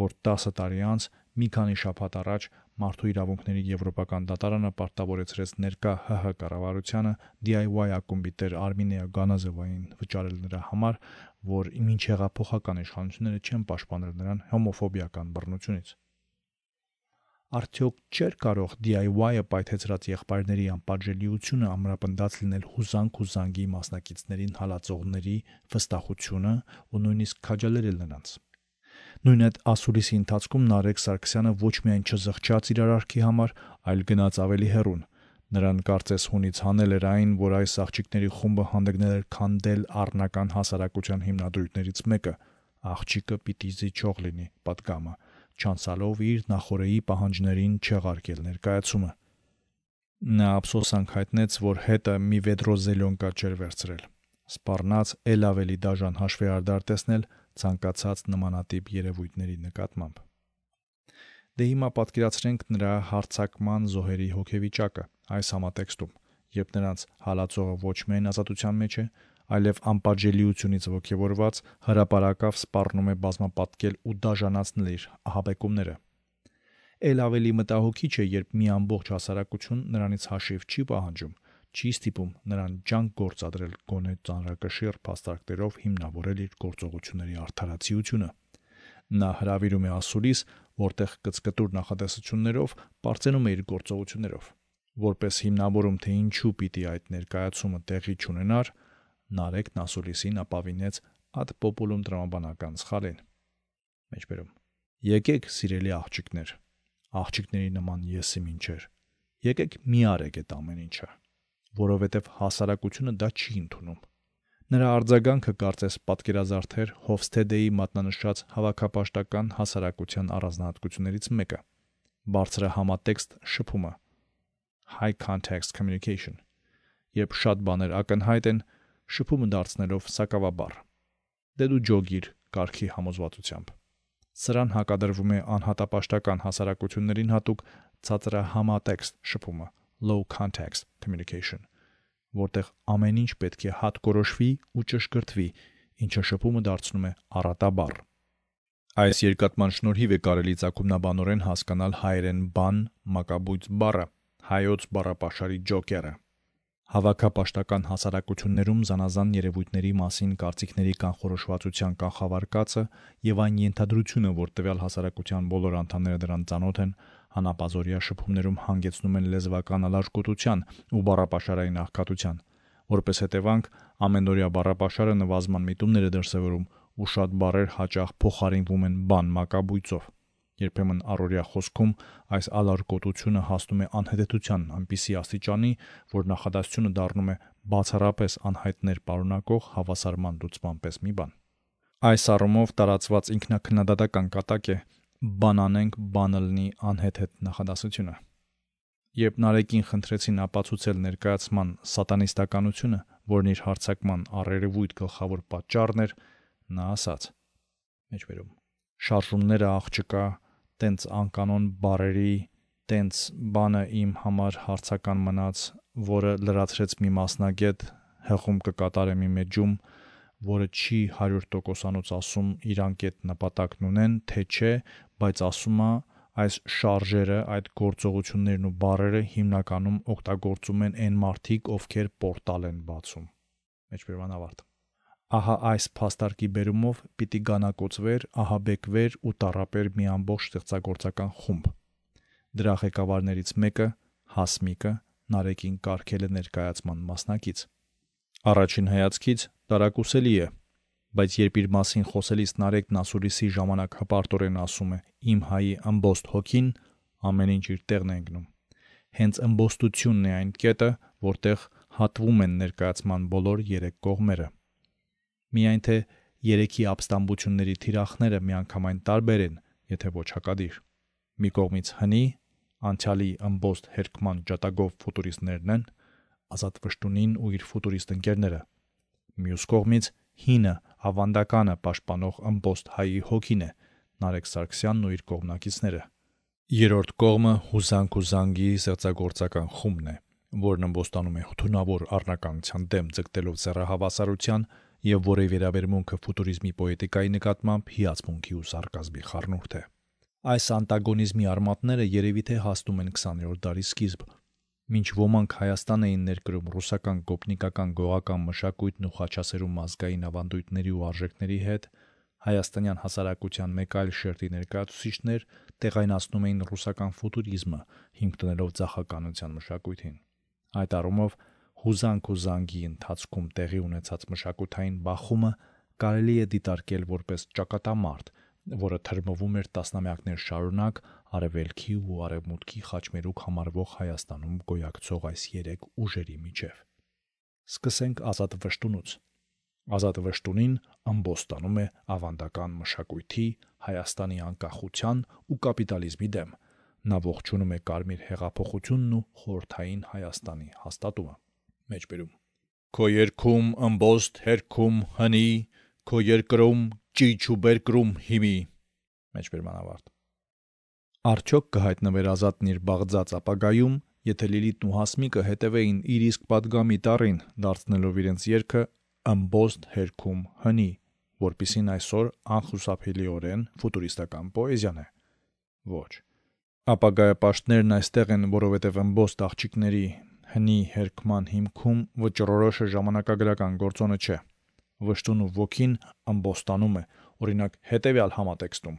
որ 10 տարի անց մի քանի շաբաթ առաջ Մարդու իրավունքների եվրոպական դատարանը պարտավորեցրեց ներկա ՀՀ կառավարությանը DIY ակումբի տեր Արմինեա Գանազովային վճարել նրա համար, որ ինչ հեղափոխական իշխանությունները չեն պաշտպանել նրան հոմոֆոբիական բռնությունից։ Արդյոք չէր կարող DIY-ը պայթեցրած եղբայրների անպատժելիությունը ամրապնդած լինել հուզանք ու զանգի մասնակիցներին հալածողների վստահությունը ու նույնիսկ քաջալերել նրանց։ Նույն այդ ասուլիսի ընթացքում Նարեկ Սարգսյանը ոչ միայն չզղջաց իր արարքի համար, այլ գնաց ավելի հեռուն։ Նրան կարծես հունից հանել էր այն, որ այս աղջիկների խումբը հանդգնել էր քանդել առնական հասարակության հիմնադրույթներից մեկը՝ աղջիկը պիտի զիջող լինի, պատգամը, չանցալով իր նախորեի պահանջներին չեղարկել ներկայացումը։ Նա ափսոսանք հայտնեց, որ հետը մի վեդրո զելյոնկա չէր վերցրել։ Սպառնաց ել ավելի դաժան հաշվեհարդար տեսնել ցանկացած նմանատիպ երևույթների նկատմամբ։ Դե հիմա պատկերացրենք նրա հարցակման զոհերի հոգեվիճակը այս համատեքստում, երբ նրանց հալածողը ոչ միայն ազատության մեջ է, այլև անպատժելիությունից ողջևորված հրաապարակավ սպառնում է բազմապատկել ու դաժանացնել իր ահաբեկումները։ Էլ ավելի մտահոգիչ է, երբ մի ամբողջ հասարակություն նրանից հաշիվ չի պահանջում, չի ստիպում նրան ջանք գործադրել գոնե ծանրակշիռ փաստարկներով հիմնավորել իր գործողությունների արդարացիությունը։ Նա հravirում է ասուլիս, որտեղ կծկտուր նախատեսություններով པարծենում է իր գործողություններով։ Որպես հիմնավորում թե ինչու պիտի այդ ներկայացումը տեղի չունենար, Նարեկն ասուլիսին ապավինեց ad populum տրամաբանական սխալին։ Մեջբերում։ Եկեք, սիրելի աղջիկներ, աղջիկների նման եսի մինչեր։ Եկեք մի արեք այդ ամեն ինչը, որովհետև հասարակությունը դա չի ընդունում։ Նրա արձագանքը կարծես պատկերազարդեր Հովստեդեի մատնանշած հավաքապաշտական հասարակության առանձնահատկություններից մեկը՝ բարձրը համատեքստ շփումը. High context communication, երբ շատ բաներ ակնհայտ են, շփումը դարձնելով սակավաբար։ Դե դու ջոգիր կարքի համոզվածությամբ։ Սրան հակադրվում է անհատապաշտական հասարակություններին հատուկ ցածրահամատեքստ շփումը low context communication, որտեղ ամեն ինչ պետք է հատկորոշվի ու ճշգրտվի, ինչը շփումը դարձնում է առատաբար։ Այս երկատման շնորհիվ է կարելի ցակումնաբանորեն հասկանալ հայերեն բան մակաբույց բառը, հայոց բառապաշարի ջոկերը։ Հավաքապաշտական հասարակություններում զանազան երևույթների մասին կարծիքների կանխորոշվածության կանխավարկածը եւ այն ենթադրությունը, որ տվյալ հասարակության բոլոր անդամները դրան ծանոթ են, հանապազորիա շփումներում հանգեցնում են լեզվական ալարկոտության ու բառապաշարային աղքատության։ Որպես հետևանք, ամենօրյա բառապաշարը նվազման միտումներ է դրսևորում ու շատ բառեր հաճախ փոխարինվում են բան մակաբույծով։ Երբեմն առօրյա խոսքում այս ալարկոտությունը հասնում է անհետեցության այնպիսի աստիճանի, որ նախադասությունը դառնում է բացառապես անհայտներ պարունակող հավասարման լուծման պես մի բան։ Այս առումով տարածված ինքնակնադատական կատակ է բանանենք բանը լինի անհետ-հետ նախադասությունը։ Երբ Նարեկին խնդրեցին ապացուցել ներկայացման սատանիստականությունը, որն իր հարցակման առերևույթ գլխավոր պատճառն էր, նա ասաց. Մեջբերում շարժումները աղջկա, տենց անկանոն բարերի, տենց բանը իմ համար հարցական մնաց, որը լրացրեց մի մասնագետ, հեղում կկատարեմ իմ էջում, որը չի 100%-անոց ասում իր անկետ նպատակն ունեն, թե չէ, բայց ասում է այս շարժերը, այդ գործողություններն ու բարերը հիմնականում օգտագործում են այն մարդիկ, ովքեր պորտալ են բացում։ Մեջբերման ավարտ։ Ահա այս փաստարկի բերումով պիտի գանակոծվեր, ահաբեկվեր ու տարապեր մի ամբողջ ստեղծագործական խումբ։ Դրա ղեկավարներից մեկը Հասմիկը Նարեկին կարգել է ներկայացման մասնակից։ Առաջին հայացքից տարակուսելի է, բայց երբ իր մասին խոսելիս Նարեկն ասուլիսի ժամանակ հպարտորեն ասում է իմ հայի ամբոստ հոգին, ամեն ինչ իր տեղն է ընկնում։ Հենց ամբոստությունն է այն կետը, որտեղ հատվում են ներկայացման բոլոր երեք կողմերը։ Միայն թե երեքի ապստամբությունների թիրախները միանգամայն տարբեր են, եթե ոչ հակադիր։ Մի կողմից հնի, անցյալի ամբոստ հերկման ջատագով ֆուտուրիստներն են, Ազատ Վշտունին ու իր ֆուտուրիստ ընկերները։ Մյուս կողմից հինը, ավանդականը պաշտպանող ամբոստ հայի հոգին է, Նարեկ Սարգսյանն ու իր կողմնակիցները։ Երրորդ կողմը հուզանք ու զանգի ստեղծագործական խումբն է, որն ըմբոստանում է թունավոր առնականության դեմ ձգտելով ծառահավասարության եւ որի վերաբերմունքը ֆուտուրիզմի պոետիկայի նկատմամբ հիացմունքի ու սարկազմի խառնուրդ է։ Այս անտագոնիզմի արմատները երևի թե հաստում են 20-րդ դարի սկիզբ, Մինչ ոմանք Հայաստան էին ներկրում ռուսական գոպնիկական գողական մշակույթն ու Խաչասերում ազգային ավանդույթների ու արժեքների հետ, հայաստանյան հասարակության մեկ այլ շերտի ներկայացուցիչներ տեղայնացնում էին ռուսական ֆուտուրիզմը, հիմք տնելով ցախականության մշակույթին։ Այդ առումով հուզանք ու զանգի ընթացքում տեղի ունեցած մշակութային բախումը կարելի է դիտարկել որպես ճակատամարտ, որը թրմվում էր տասնամյակներ շարունակ արևելքի ու արևմուտքի խաչմերուկ համարվող Հայաստանում գոյակցող այս երեք ուժերի միջև։ Սկսենք Ազատ Վշտունուց։ Ազատ Վշտունին ամբոստանում է ավանդական մշակույթի, Հայաստանի անկախության ու կապիտալիզմի դեմ։ Նա ողջունում է Կարմիր հեղափոխությունն ու խորթային Հայաստանի հաստատումը։ Մեջբերում Քո երկում ամբոստ հերքում հնի, քո երկրում ճիչ ու բերկրում հիմի մեջբերման ավարտ Արդյոք կհայտնվեր Ազատն իր բաղձած ապագայում, եթե Լիլիթն ու Հասմիկը հետևեին իր իսկ պատգամի տառին, դարձնելով իրենց երգը «ըմբոստ հերքում հնի», որպիսին այսօր անխուսափելիորեն ֆուտուրիստական պոեզիան է։ Ոչ։ Ապագայապաշտներն այստեղ են, որովհետև ըմբոստ աղջիկների հնի հերքման հիմքում վճռորոշը ժամանակագրական գործոնը չէ։ Վշտուն ու ոգին ըմբոստանում է, օրինակ, հետևյալ համատեքստում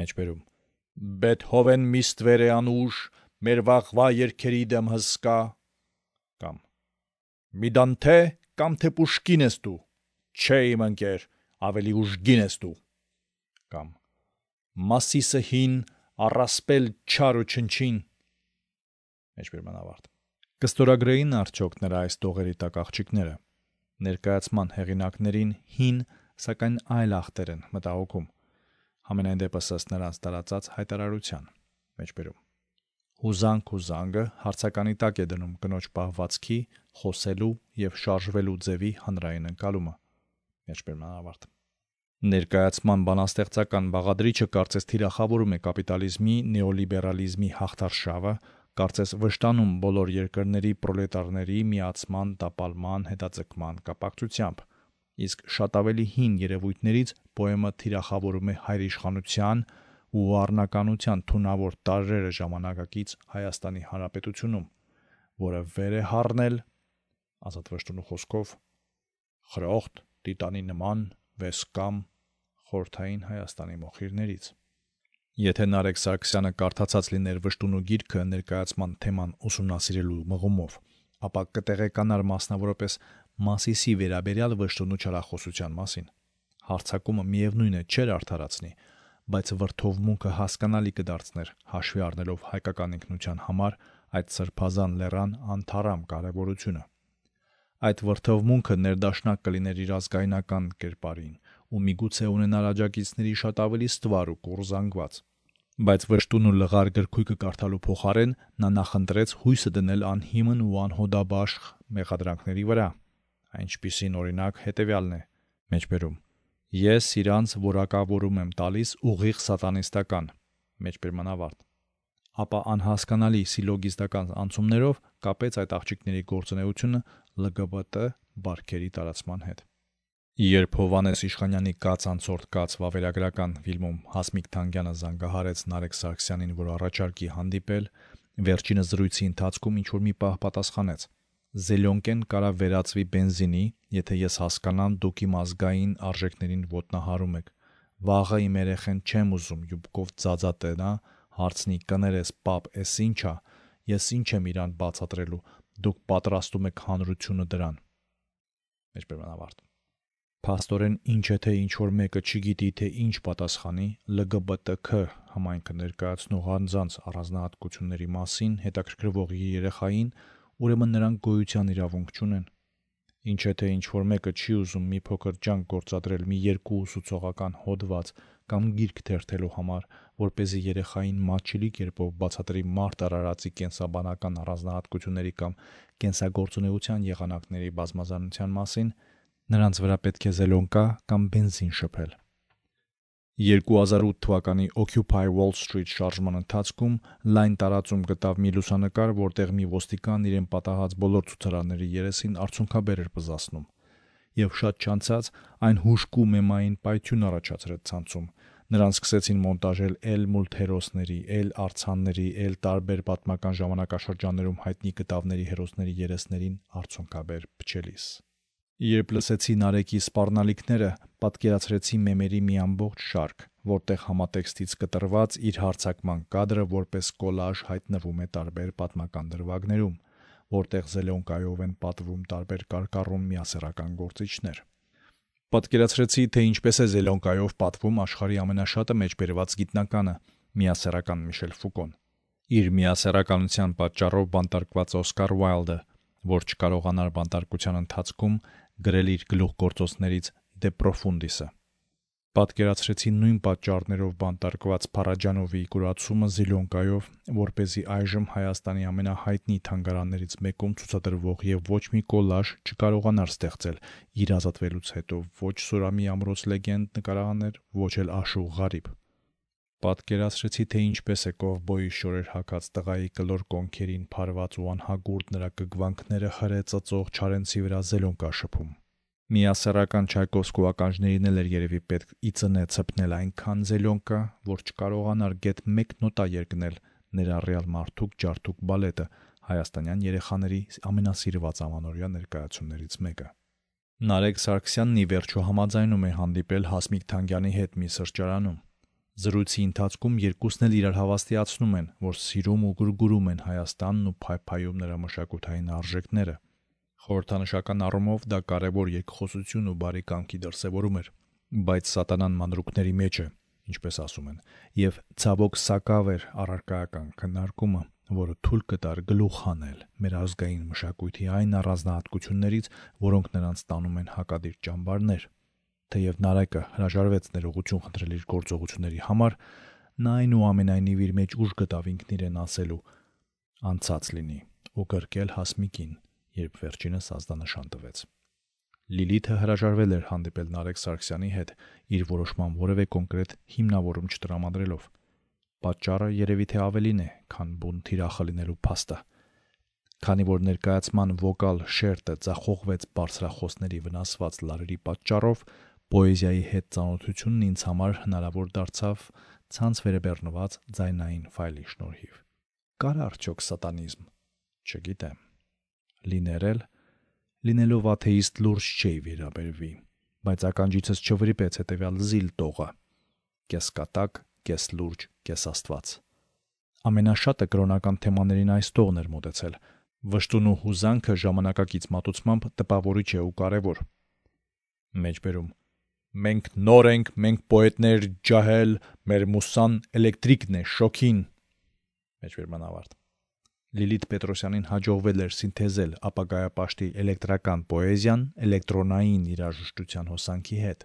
(մեջբերում. Բեթհովեն միստվեր է անուշ, մեր վաղվա երկերի դեմ հսկա կամ. Մի Դանթե կամ թե Պուշկին ես դու։ Չէ իմ ընկեր, ավելի ուժգին ես դու։ Կամ. Մասիսը հին, առասպել չար ու չնչին։ Մեջբերման ավարտ։ Կստորագրեին արդյոք նրա այս տողերի տակ աղջիկները ներկայացման հեղինակներին հին, սակայն այլ ախտեր են մտահոգում համենայն դեպս ըստ նրանց տարածած հայտարարության մեջբերում հուզանք ու զանգը հարցականի տակ է դնում կնոջ պահվածքի, խոսելու եւ շարժվելու ձևի հանրային ընկալումը մեջբերման ավարտ Ներկայացման բանաստեղծական բաղադրիչը կարծես թիրախավորում է կապիտալիզմի, նեոլիբերալիզմի հաղթարշավը, կարծես վշտանում բոլոր երկրների պրոլետարների միացման, տապալման, հետաձգման կապակցությամբ։ Իսկ շատ ավելի հին երևույթներից պոեմը թիրախավորում է հայրիշխանության ու առնականության թունավոր տարրերը ժամանակակից Հայաստանի Հանրապետությունում, որը վեր է հառնել ազատ վշտունու խոսքով խրոխտ տիտանի նման վեսկամ խորթային Հայաստանի մոխիրներից։ Եթե Նարեկ Սարգսյանը կարդացած լիներ վշտունու գիրքը ներկայացման թեման ուսումնասիրելու մղումով, ապա կտեղեկանար մասնավորապես Մասիսի վերաբերյալ վշտունու չարախոսության մասին։ Հարցակումը միևնույն է չէր արդարացնի, բայց վրթովմունքը հասկանալի կդարձներ հաշվի առնելով հայկական ինքնության համար այդ սրբազան լեռան անթարամ կարևորությունը։ Այդ վրթովմունքը ներդաշնակ կլիներ իր ազգայնական կերպարին ու միգուցե ունենար աջակիցների շատ ավելի ստվար ու կուրզանգված։ Բայց վշտուն ու լղար գրքույկը կարդալու փոխարեն նա նախընտրեց հույսը դնել անհիմն ու անհոդաբաշխ մեղադրանքների վրա։ Այնպիսին օրինակ հետևյալն է. Մեջբերում Ես իրանց որակավորում եմ տալիս ուղիղ սատանիստական մեջբերման ավարտ ապա անհասկանալի սիլոգիստական անցումներով կապեց այդ աղջիկների գործունեությունը LGBT բարքերի տարածման հետ։ Երբ Հովանես Իշխանյանի կաց անցորդ կաց վավերագրական ֆիլմում Հասմիկ Թանգյանը զանգահարեց Նարեկ Սարգսյանին, որ առաջարկի հանդիպել, վերջինը զրույցի ընթացքում ինչ որ մի պահ պատասխանեց. Զելյոնկեն կարա վերածվի բենզինի, եթե ես հասկանամ դուք իմ ազգային արժեքներին ոտնահարում եք։ Վաղը իմ երեխեն չեմ ուզում յուբկով ծածատենա, հարցնի կներես պապ, էս ի՞նչ է։ Ես ինչ եմ իրան բացատրելու։ Դուք պատրաստում եք հանրությունը դրան։ Մեջբերման ավարտ։ Փաստորեն ինչ է թե ինչ որ մեկը չգիտի թե ինչ պատասխանի ԼԳԲՏՔ համայնքը ներկայացնող անձանց առանձնահատկությունների մասին հետաքրքրվող երեխային ուրեմն նրանք գոյության իրավունք չունեն։ Ինչ է թե ինչ որ մեկը չի ուզում մի փոքր ջանք գործադրել մի երկու ուսուցողական հոդված կամ գիրք թերթելու համար, որ เป զի երեխային մատչելի կերպով բացատրի մարդ արարածի կենսաբանական առանձնահատկությունների կամ կենսագործունեության եղանակների բազմազանության մասին, նրանց վրա պետք է զելոնկա կամ բենզին շփել։ 2008 թվականի Occupy Wall Street շարժման ընթացքում լայն տարածում գտավ մի լուսանկար, որտեղ մի ոստիկան իրեն պատահած բոլոր ցուցարարների երեսին արցունքաբեր էր բզասնում։ Եվ շատ չանցած այն հուշկու մեմային պայթյուն առաջացրեց ցանցում։ Նրան սկսեցին մոնտաժել էլ մուլտհերոսների, էլ արցանների, էլ տարբեր պատմական ժամանակաշրջաններում հայտնի կտավների հերոսների երեսներին արցունքաբեր փչելիս։ Երբ լսեցի Նարեկի սպառնալիքները, պատկերացրեցի մեմերի մի ամբողջ շարք, որտեղ համատեքստից կտրված իր հարցակման կադրը որպես կոլաժ հայտնվում է տարբեր պատմական դրվագներում, որտեղ Զելոնկայով են պատվում տարբեր կարկառուն միասեռական գործիչներ։ Պատկերացրեցի, թե ինչպես է Զելոնկայով պատվում աշխարհի ամենաշատը մեջբերված գիտնականը՝ միասեռական Միշել Ֆուկոն։ Իր միասեռականության պատճառով բանտարկված Օսկար Ուայլդը, որ չկարողանար բանտարկության ընթացքում գրել իր գլուխգործոցներից De Profundis-ը։ Պատկերացրեցի նույն պատճառներով բանտարկված Փարաջանովի կուրացումը Զիլոնկայով, որ เป զի այժմ Հայաստանի ամենահայտնի թանգարաններից մեկում ցուցադրվող եւ ոչ մի կոլաժ չկարողանար ստեղծել իր ազատվելուց հետո ոչ Սուրամի ամրոց լեգենդ նկարահաներ, ոչ էլ Աշուղ Ղարիբ։ Պատկերացրեցի, թե ինչպես է կովբոյի շորեր հակած տղայի կլոր կոնքերին փարված ու անհագուրդ նրա կգվանքները հրե ծծող Չարենցի վրա զելոնկա շփում։ Միասեռական Չայկովսկու ականջներին էլ էր երևի պետք ի ծնե ցպնել այնքան զելոնկա, որ չկարողանար գետ 1 նոտա երկնել ներառյալ մարդուկ ջարդուկ բալետը, հայաստանյան երեխաների ամենասիրված ամանորյա ներկայացումներից մեկը։ Նարեկ Սարգսյանն ի վերջո համաձայնում է հանդիպել Հասմիկ Թանգյանի հետ մի սրճարանում։ Զրույցի ընթացքում երկուսն էլ իրար հավաստիացնում են, որ սիրում ու գրգուրում են Հայաստանն ու փայփայում նրա մշակութային արժեքները։ Խորհրդանշական առումով դա կարևոր երկխոսություն ու բարի կամքի դրսևորում էր, բայց սատանան մանրուկների մեջ է, ինչպես ասում են, եւ ցավոք սակավ էր առարկայական քննարկումը, որը թույլ կտար գլուխ հանել մեր ազգային մշակույթի այն առանձնահատկություններից, որոնք նրանց տանում են հակադիր ճամբարներ։ Թեև Նարեկը հրաժարվեց ներողություն խնդրել իր գործողությունների համար, նա այնուամենայնիվ իր մեջ ուժ գտավ ինքն իրեն ասելու. անցած լինի ու գրկել հասմիկին, երբ վերջինս ազդանշան տվեց։ Լիլիթը հրաժարվել էր հանդիպել Նարեկ Սարգսյանի հետ, իր որոշման որևէ կոնկրետ հիմնավորում չտրամադրելով։ Պատճառը երևի թե ավելին է, քան բուն թիրախը լինելու փաստը։ Քանի որ ներկայացման վոկալ շերտը ցախողվեց բարձրախոսների վնասված լարերի պատճառով, պոեզիայի հետ ծանոթությունն ինձ համար հնարավոր դարձավ ցանց վերաբեռնված ձայնային ֆայլի շնորհիվ։ Կար արդյոք սատանիզմ։ Չգիտեմ։ Լիներել լինելով աթեիստ լուրջ չէի վերաբերվի, բայց ականջիցս չվրիպեց հետեւյալ զիլ տողը։ Կես կատակ, կես լուրջ, կես աստված։ Ամենաշատը կրոնական թեմաներին այս տողն էր մտածել։ Վշտուն ու հուզանքը ժամանակակից մատուցմամբ տպավորիչ է ու կարևոր։ Մեջբերում. Մենք նոր ենք, մենք պոետներ ջահել, մեր մուսան էլեկտրիկն է, շոքին։ Մեջբերման ավարտ։ Լիլիթ Պետրոսյանին հաջողվել էր սինթեզել ապագայապաշտի էլեկտրական պոեզիան էլեկտրոնային երաժշտության հոսանքի հետ։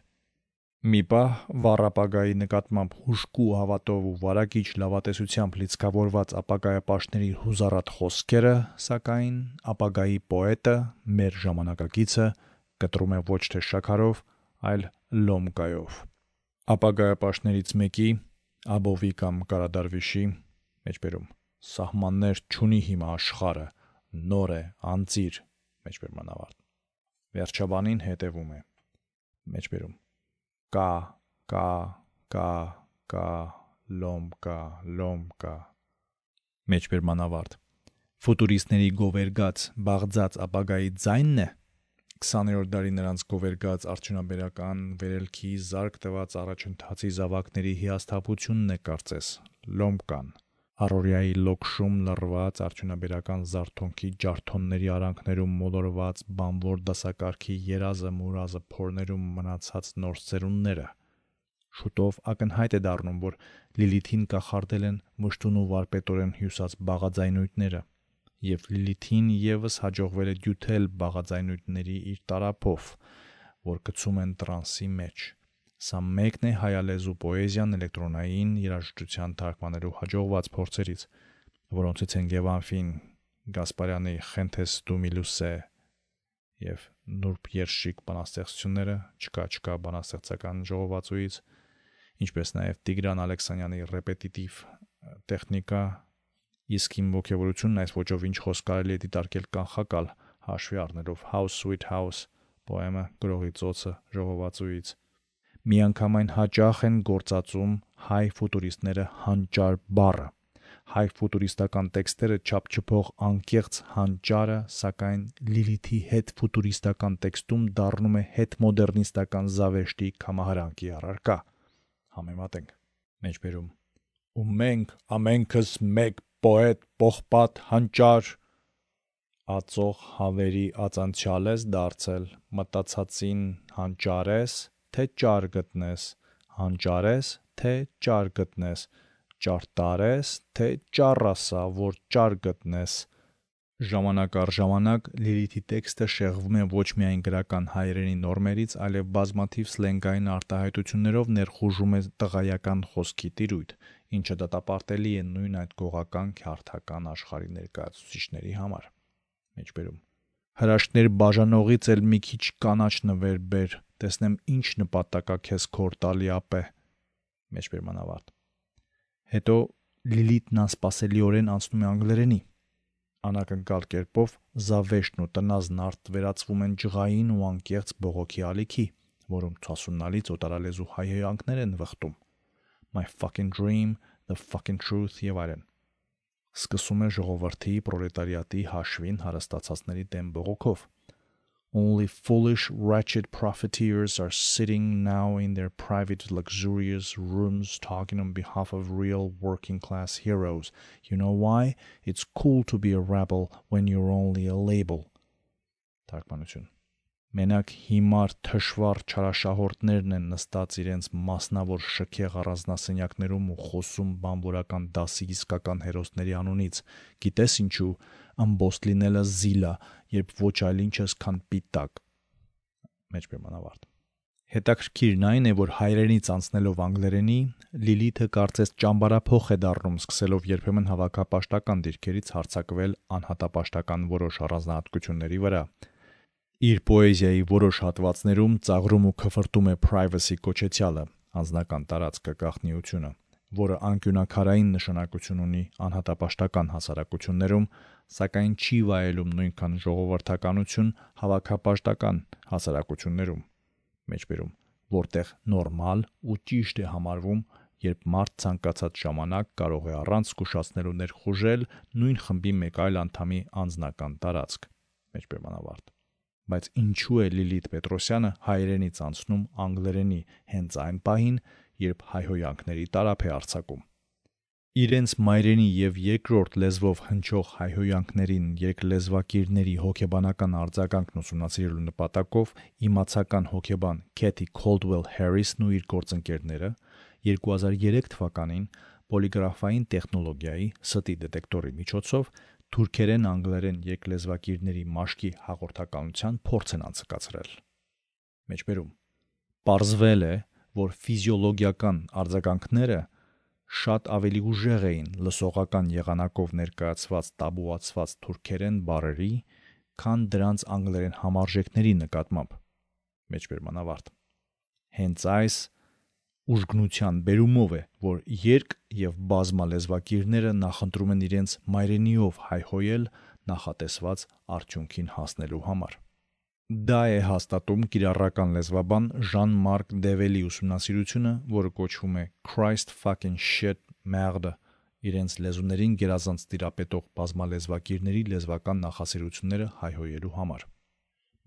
Մի պահ վառապագայի նկատմամբ հուշկու հավատով ու վարակիչ լավատեսությամբ լիցքավորված ապագայապաշտների հուզառատ խոսքերը, սակայն ապագայի պոետը, մեր ժամանակակիցը, կտրում է ոչ թե շաքարով, այլ լոմկայով։ Ապագայապաշտներից մեկի Աբովի կամ Կարադարվիշի մեջբերում սահմաններ չունի հիմա աշխարը, նոր է, անծիր մեջբերման ավարտ։ Վերջաբանին հետևում է մեջբերում կա, կա, կա, կա, լոմ կա, լոմ կա։ Մեջբերման ավարտ։ Ֆուտուրիստների գովերգած, բաղձած ապագայի ձայնն է 20-րդ դարի նրանց գովերգած արդյունաբերական վերելքի զարգ տված առաջընթացի զավակների հիասթափությունն է կարծես լոմկան Արորիայի լոքշում լռված արդյունաբերական զարթոնքի ջարդոնների արանքներում մոլորված բանվոր դասակարգի երազը մուրազը փորներում մնացած նոր ծերունները Շուտով ակնհայտ է դառնում, որ Լիլիթին կախարդել են մշտուն ու վարպետորեն հյուսած բաղաձայնույթները, եւ Լիլիթին եւս հաջողվել է դյութել բաղաձայնույթների իր տարափով, որ գցում են տրանսի մեջ։ Սա մեկն է հայալեզու պոեզիան էլեկտրոնային երաժշտության թարգմանելու հաջողված փորձերից, որոնցից են Գևանֆին, Գասպարյանի Խենթես դու Միլուսե եւ Նուրբ Երշիկ բանաստեղծությունները, չկա չկա բանաստեղծական ժողովածուից ինչպես նաև Տիգրան Ալեքսանյանի ռեպետիտիվ տեխնիկա, իսկ իմ ողջավորությունն այս ոճով ինչ խոսք կարելի է դիտարկել կանխակալ հաշվի առնելով House Sweet House պոեմը գրողի ծոցը ժողովածուից միանգամայն հաճախ են գործածում հայ ֆուտուրիստները հանճար բառը հայ ֆուտուրիստական տեքստերը չափչփող անկեղծ հանճարը, սակայն Լիլիթի հետ ֆուտուրիստական տեքստում դառնում է հետ մոդեռնիստական զավեշտի կամահարանքի առարկա համեմատենք մեջբերում. Ու մենք ամենքս մեկ պոետ պողպատ հանճար ածող հավերի ածանցյալ ես դարձել մտածածին հանճարես թե ճար գտնես հանճարես թե ճար գտնես ճարտարես թե ճառասա որ ճար գտնես Ժամանակ առ ժամանակ Լիլիթի տեքստը շեղվում է ոչ միայն գրական հայերենի նորմերից, այլև բազմաթիվ սլենգային արտահայտություններով ներխուժում է տղայական խոսքի տիրույթ, ինչը դատապարտելի է նույն այդ գողական քյարթական աշխարհի ներկայացուցիչների համար։ Մեջբերում Հրաշքներ բաժանողից էլ մի քիչ կանաչ նվեր բեր, տեսնեմ ինչ նպատակա քեզ քոր տալի ապե։ Մեջբերման ավարտ։ Հետո Լիլիթն անսպասելիորեն անցնում է անգլերենի անակնկալ կերպով զավեշտն ու տնազն արդ վերածվում են ջղային ու անկեղծ բողոքի ալիքի, որում ցասունալից օտարալեզու հայհոյանքներ են վխտում. My fucking dream, the fucking truth եւ այլն։ սկսում է ժողովրդի պրոլետարիատի հաշվին հարստացածների դեմ բողոքով Only foolish, wretched profiteers are sitting now in their private, luxurious rooms talking on behalf of real working class heroes. You know why? It's cool to be a rebel when you're only a label. Թարգմանություն Մենակ հիմար թշվառ չարաշահորդներն են նստած իրենց մասնավոր շքեղ առանձնասենյակներում ու խոսում բամբորական դասի իսկական հերոսների անունից։ Գիտես ինչու, ամբոստ լինելը զիլա, երբ ոչ այլ ինչ ես քան պիտակ։ Մեջբերման ավարտ։ Հետաքրքիրն այն է, որ հայրենից անցնելով անգլերենի, Լիլիթը կարծես ճամբարափոխ է դառնում, սկսելով երբեմն հավաքապաշտական դիրքերից հարցակվել անհատապաշտական որոշ առանձնահատկությունների վրա։ Իր պոեզիայի որոշ հատվածներում ծաղրում ու քֆրտում է privacy կոչեցյալը, անձնական տարածքը գաղտնիությունը, որը անկյունակարային նշանակություն ունի անհատապաշտական հասարակություններում, սակայն չի վայելում նույնքան ժողովրդականություն հավաքապաշտական հասարակություններում, մեջբերում, որտեղ նորմալ ու ճիշտ է համարվում, երբ մարդ ցանկացած ժամանակ կարող է առանց զգուշացնելու ներխուժել նույն խմբի մեկ այլ անդամի անձնական տարածք։ Մեջբերման ավարտ բայց ինչու է Լիլիթ Պետրոսյանը հայերենից անցնում անգլերենի հենց այն պահին, երբ հայհոյանքների տարափ է արձակում։ Իրենց մայրենի եւ երկրորդ լեզվով հնչող հայհոյանքներին երկլեզվակիրների հոգեբանական արձագանքն ուսումնասիրելու նպատակով իմացական հոգեբան Քեթի Քոլդվել Հարիսն ու իր գործընկերները 2003 թվականին պոլիգրաֆային տեխնոլոգիայի ստի դետեկտորի միջոցով թուրքերեն անգլերեն երկլեզվակիրների մաշկի հաղորդականության փորձ են անցկացրել։ Մեջբերում. Պարզվել է, որ ֆիզիոլոգիական արձագանքները շատ ավելի ուժեղ էին լսողական եղանակով ներկայացված տաբուացված թուրքերեն բառերի, քան դրանց անգլերեն համարժեքների նկատմամբ։ Մեջբերման ավարտ։ Հենց այս ուժգնության բերումով է, որ երկ եւ բազմալեզվակիրները նախընտրում են իրենց մայրենիով հայհոյել նախատեսված արդյունքին հասնելու համար։ Դա է հաստատում կիրառական լեզվաբան Ժան-Մարկ Դևելի ուսումնասիրությունը, որը կոչվում է Christ fucking shit merde իրենց լեզուներին գերազանց տիրապետող բազմալեզվակիրների լեզվական նախասիրությունները հայհոյելու համար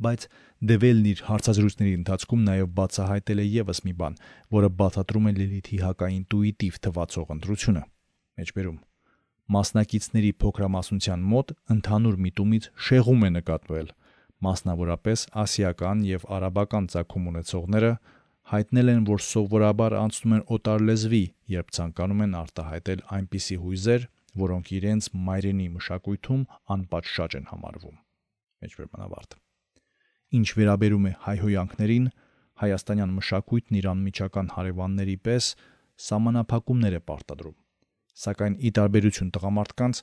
բայց Դևելն իր հարցազրույցների ընթացքում նաև բացահայտել է եւս մի բան, որը բացատրում է Լիլիթի հակաինտուիտիվ թվացող ընտրությունը։ Մեջբերում. Մասնակիցների փոքրամասնության մոտ ընդհանուր միտումից շեղում է նկատվել, մասնավորապես ասիական եւ արաբական ցակում ունեցողները հայտնել են, որ սովորաբար անցնում են օտար լեզվի, երբ ցանկանում են արտահայտել այնպիսի հույզեր, որոնք իրենց մայրենի մշակույթում անպատշաճ են համարվում։ Մեջբերման ավարտ։ Ինչ վերաբերում է հայհոյանքներին, հայաստանյան մշակույթն իր անմիջական հարևանների պես սահմանափակումներ է պարտադրում։ Սակայն ի տարբերություն տղամարդկանց,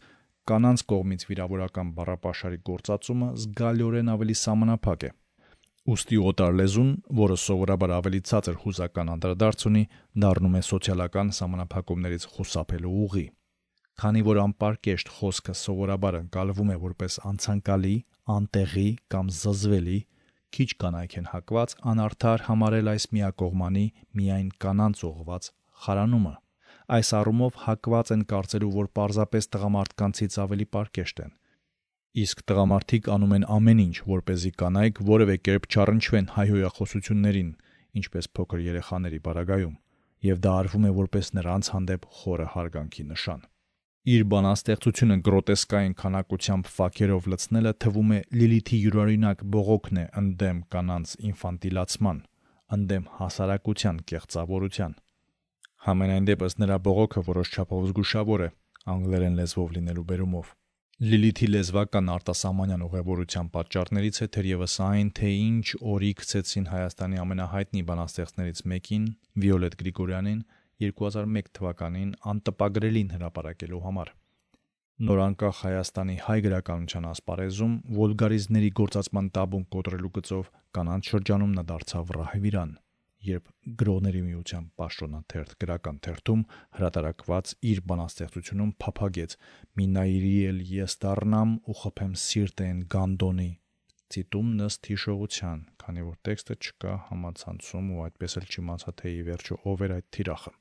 կանանց կողմից վիրավորական բառապաշարի գործածումը զգալիորեն ավելի սահմանափակ է։ Ոստի օտար լեզուն, որը սովորաբար ավելի ցածր հուզական անդրադարձ ունի, դառնում է սոցիալական սահմանափակումներից խուսափելու ուղի։ Քանի որ անպարկեշտ խոսքը սովորաբար ընկալվում է որպես անցանկալի, անտեղի կամ զզվելի, քիչ կանայք են հակված անարդար համարել այս միակողմանի միայն կանանց ուղված խարանումը։ Այս առումով հակված են կարծելու, որ պարզապես տղամարդկանցից ավելի պարկեշտ են։ Իսկ տղամարդիկ անում են ամեն ինչ, որ เป զի կանայք որևէ կերպ չառնչվեն հայհոյախոսություններին, ինչպես փոքր երեխաների բարագայում, եւ դա արվում է որպես նրանց հանդեպ խորը հարգանքի նշան։ Իր բանաստեղծությունը գրոտեսկային քանակությամբ ֆաքերով լցնելը թվում է Լիլիթի յուրօրինակ բողոքն է ընդդեմ կանանց ինֆանտիլացման, ընդդեմ հասարակության կեղծավորության։ Համենայն դեպս նրա բողոքը որոշ չափով զգուշավոր է անգլերեն լեզվով լինելու բերումով։ Լիլիթի լեզվական արտասահմանյան ուղևորության պատճառներից է թերևս այն, թե ինչ օրի գցեցին Հայաստանի ամենահայտնի բանաստեղծներից մեկին՝ Վիոլետ Գրիգորյանին 2001 թվականին անտպագրելին հրապարակելու համար։ Նորանկախ Հայաստանի հայ գրականության ասպարեզում վոլգարիզմների գործածման տաբուն կոտրելու գծով կանանց շրջանում նա դարձավ ռահվիրան, երբ գրողների միության պաշտոնաթերթ գրական թերթում հրատարակված իր բանաստեղծությունում փափագեց. «Մի նայիրի էլ ես դառնամ ու խփեմ սիրտեն գանդոնի» ցիտում նստ հիշողության, քանի որ տեքստը չկա համացանցում ու այդպես էլ չիմացա թե ի վերջո ով էր այդ թիրախը։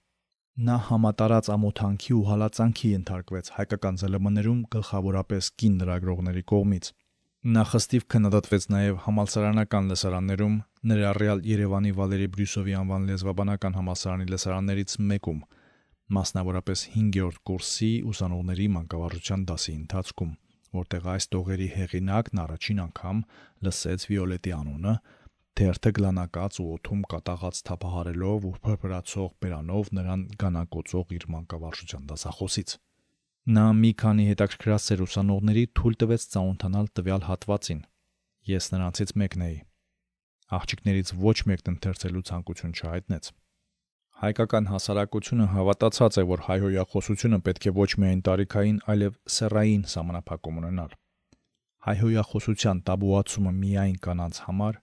Նա համատարած ամոթանքի ու հալածանքի ենթարկվեց հայկական ԶԼՄ-ներում գլխավորապես կին լրագրողների կողմից։ Նա խստիվ քննադատվեց նաև համալսարանական լսարաններում, ներառյալ Երևանի Վալերի Բրյուսովի անվան լեզվաբանական համալսարանի լսարաններից մեկում, մասնավորապես 5-րդ կուրսի ուսանողների մանկավարժության դասի ընթացքում, որտեղ այս տողերի հեղինակն առաջին անգամ լսեց Վիոլետի անունը թերթը գլանակած ու օթում կատաղած թափահարելով ու փրփրացող բերանով նրան գանակոծող իր մանկավարժության դասախոսից։ Նա մի քանի հետաքրքրած ծեր ուսանողների թույլ տվեց ծանոթանալ տվյալ հատվածին։ Ես նրանցից մեկն էի։ Աղջիկներից ոչ մեկն ընթերցելու ցանկություն չհայտնեց։ Հայկական հասարակությունը հավատացած է, որ հայհոյախոսությունը պետք է ոչ միայն տարիքային, այլև սեռային սահմանափակում ունենալ։ Հայհոյախոսության տաբուացումը միայն կանանց համար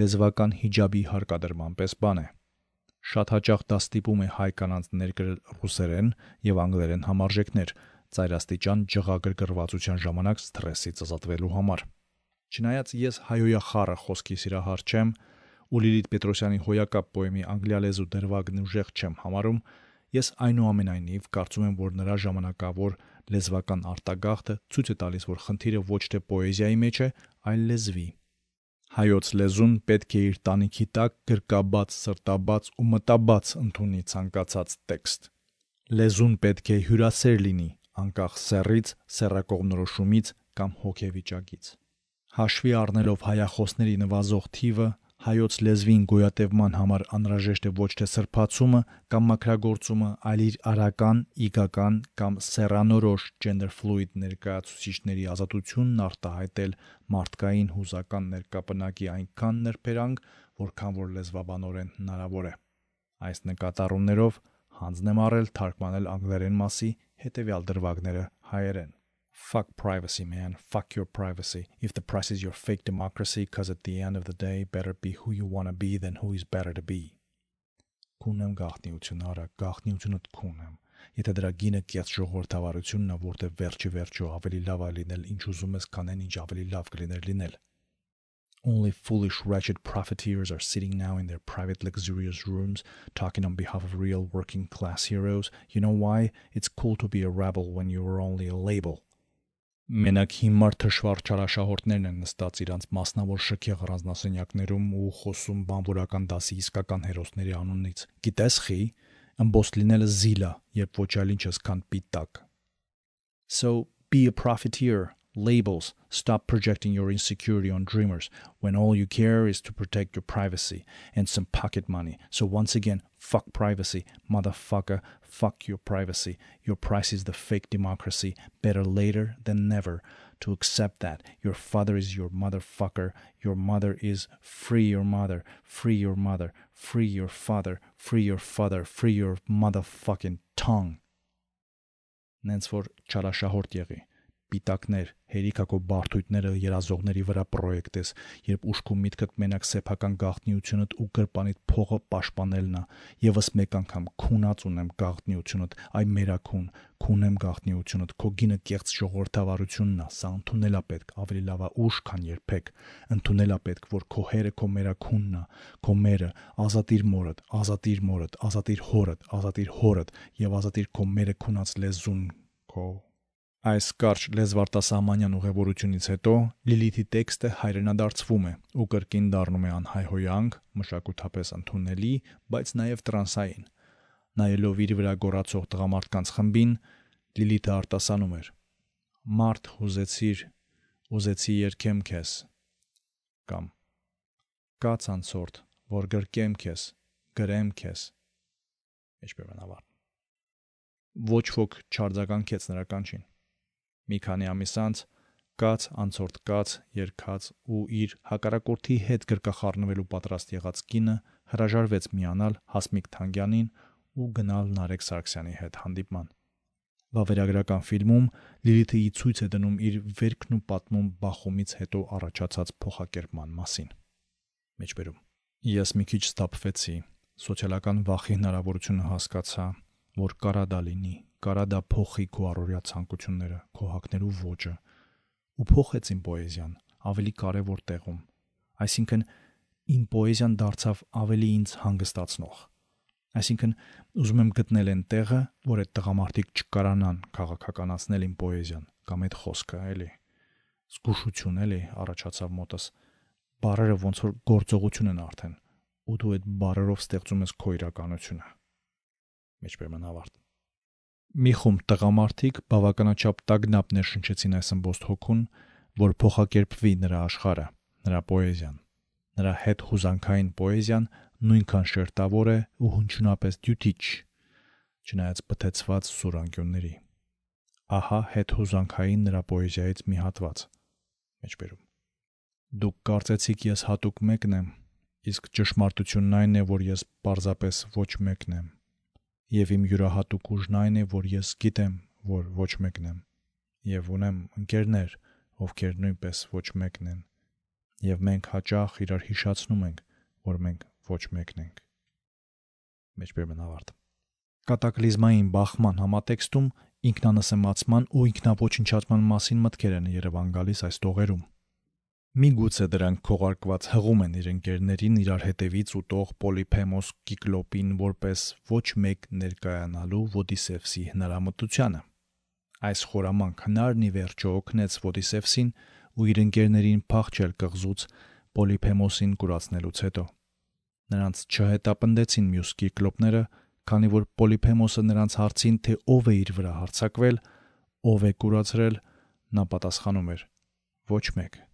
լեզվական հիջաբի հարկադրման պես բան է։ Շատ հաճախ դա ստիպում է հայ կանանց ներկրել ռուսերեն եւ անգլերեն համարժեքներ ծայրաստիճան ջղագրգռվածության ժամանակ սթրեսից ազատվելու համար։ Չնայած ես հայոյախառը խոսքի սիրահար չեմ ու Լիլիթ Պետրոսյանի հոյակապ պոեմի անգլիալեզու դրվագն ուժեղ չեմ համարում, ես այնուամենայնիվ կարծում եմ, որ նրա ժամանակավոր լեզվական արտագաղթը ցույց է տալիս, որ խնդիրը ոչ թե պոեզիայի մեջ է, այլ լեզվի։ Հայոց լեզուն պետք է իր տանիքի տակ գրկաբաց, սրտաբաց ու մտաբաց ընդունի ցանկացած տեքստ։ Լեզուն պետք է հյուրասեր լինի, անկախ սեռից, սեռակողմնորոշումից կամ հոգեվիճակից։ Հաշվի առնելով հայախոսների նվազող թիվը, հայոց լեզվին գոյատևման համար անհրաժեշտ է ոչ թե սրբացումը կամ մաքրագործումը, այլ իր արական, իգական կամ սեռանորոշ gender fluid ներկայացուցիչների ազատությունն արտահայտել մարդկային հուզական ներկապնակի այնքան նրբերանգ, որքան որ լեզվաբանորեն հնարավոր է։ Այս նկատառումներով հանձն եմ առել թարգմանել անգլերեն մասի հետևյալ դրվագները հայերեն Fuck privacy, man. Fuck your privacy. If the price is your fake democracy, because at the end of the day, better be who you want to be than who is better to be. Քունեմ գաղտնիությունը, արա, գաղտնիությունդ քունեմ։ Եթե դրա գինը կես ժողովրդավարությունն է, որտեղ վերջի վերջո ավելի լավ է լինել, ինչ ուզում ես կանեն, ինչ ավելի լավ կլիներ լինել։ Only foolish, wretched profiteers are sitting now in their private, luxurious rooms talking on behalf of real working class heroes. You know why? It's cool to be a rebel when you are only a label. Մենակ հիմար թշվառ ճարաշահորդներն են նստած իրանց մասնավոր շքեղ առանձնասենյակներում ու խոսում բանվորական դասի իսկական հերոսների անունից։ Գիտես խի, ըմբոս լինելը զիլա, երբ ոչ այլ ինչ ես քան պիտակ։ So be a profiteer, labels. Stop projecting your insecurity on dreamers when all you care is to protect your privacy and some pocket money. So, once again, fuck privacy, motherfucker. Fuck your privacy. Your price is the fake democracy. Better later than never to accept that. Your father is your motherfucker. Your mother is free your mother. Free your mother. Free your father. Free your father. Free your motherfucking tongue. Nenns for chala Hortieri. Պիտակներ, հերիքակո բարթույթները երազողների վրա պրոյեկտես, երբ ուշքում միտքդ մենակ սեփական գաղտնիությունդ ու գրպանիդ փողը պաշտպանելն է, եւս մեկ անգամ քունած ունեմ գաղտնիությունդ, այ մերակուն, քունեմ գաղտնիությունդ, քո գինը կեղծ ժողովրդավարությունն է, սա ընդունելա պետք, ավելի լավա ուշ, քան երբեք, ընդունելա պետք, որ քո հերը քո մերակունն է, քո մերը, ազատիր մորդ, ազատիր մորդ, ազատիր հորդ, ազատիր հորդ եւ ազատիր քո մերը քունած լեզուն, քո Այս կարճ լեզվարտասահմանյան ուղևորությունից հետո Լիլիթի տեքստը հայրենադարձվում է ու կրկին դառնում է անհայհոյանք, մշակութապես ընդունելի, բայց նաև տրանսային։ Նայելով իր վրա գոռացող տղամարդկանց խմբին, Լիլիթը արտասանում էր. Մարդ հուզեցիր, ուզեցի երկեմ քեզ կամ կաց անցորդ, որ գրկեմ քեզ, գրեմ քեզ։ Ինչպես ավարտ։ Ոչ ոք չարձագանքեց նրա կանչին։ Մի քանի ամիս անց կաց անցորդ կաց երկած ու իր հակարակորթի հետ գրկախառնվելու պատրաստ եղած կինը հրաժարվեց միանալ Հասմիկ Թանգյանին ու գնալ Նարեկ Սարգսյանի հետ հանդիպման։ Վավերագրական ֆիլմում Լիլիթը ցույց է դնում իր վերքն ու պատմում բախումից հետո առաջացած փոխակերպման մասին։ Մեջբերում։ Ես մի քիչ ստապվեցի, սոցիալական վախի հնարավորությունը հասկացա, որ կարա դա լինի, կարա դա փոխի քո առօրյա ցանկությունները, քո հակներու ոճը ու փոխեց իմ պոեզիան ավելի կարևոր տեղում։ Այսինքն իմ պոեզիան դարձավ ավելի ինձ հանգստացնող։ Այսինքն, ուզում եմ գտնել այն տեղը, որ այդ տղամարդիկ չկարանան քաղաքականացնել իմ պոեզիան կամ այդ խոսքը, էլի։ Զգուշություն էլի առաջացավ մոտս։ Բարերը ոնց որ գործողություն են արդեն, ու դու այդ բարերով ստեղծում ես քո իրականությունը։ Մեջբերման ավարտ։ Մի խումբ տղամարդիկ բավականաչափ տագնապ ներշնչեցին այս ըմբոստ հոգուն, որ փոխակերպվի նրա աշխարհը, նրա պոեզիան։ Նրա հետ հուզանքային պոեզիան նույնքան շերտավոր է ու հնչյունապես դյութիչ, չնայած բթեցված սուրանկյունների։ Ահա հետ հուզանքային նրա պոեզիայից մի հատված։ Մեջբերում։ Դուք կարծեցիք ես հատուկ մեկն եմ, իսկ ճշմարտությունն այն է, որ ես պարզապես ոչ մեկն եմ։ Եվ իմ յուրահատուկ ուժն այն է, որ ես գիտեմ, որ ոչ մեկն եմ, եւ ունեմ ընկերներ, ովքեր նույնպես ոչ մեկն են։ Եվ մենք հաճախ իրար հիշացնում ենք, որ մենք ոչ մեկն ենք։ Մեջբերման ավարտ։ Կատակլիզմային բախման համատեքստում ինքնանասեմացման ու ինքնաոչնչացման մասին մտքեր են Երևան գալիս այս տողերում։ Միգուցե դրանք քողարկված հղում են իր ընկերներին իրար հետևից ուտող Պոլիփեմոս Կիկլոպին որպես ոչ մեկ ներկայանալու Ոդիսևսի հնարամտությանը։ Այս խորամանկ հնարն ի վերջո օգնեց Ոդիսևսին ու իր ընկերներին փախչել կղզուց Պոլիփեմոսին կուրացնելուց հետո։ Նրանց չհետապնդեցին մյուս կիկլոպները, քանի որ Պոլիփեմոսը նրանց հարցին, թե ով է իր վրա հարցակվել, ով է կուրացրել, նա պատասխանում էր. ոչ մեկ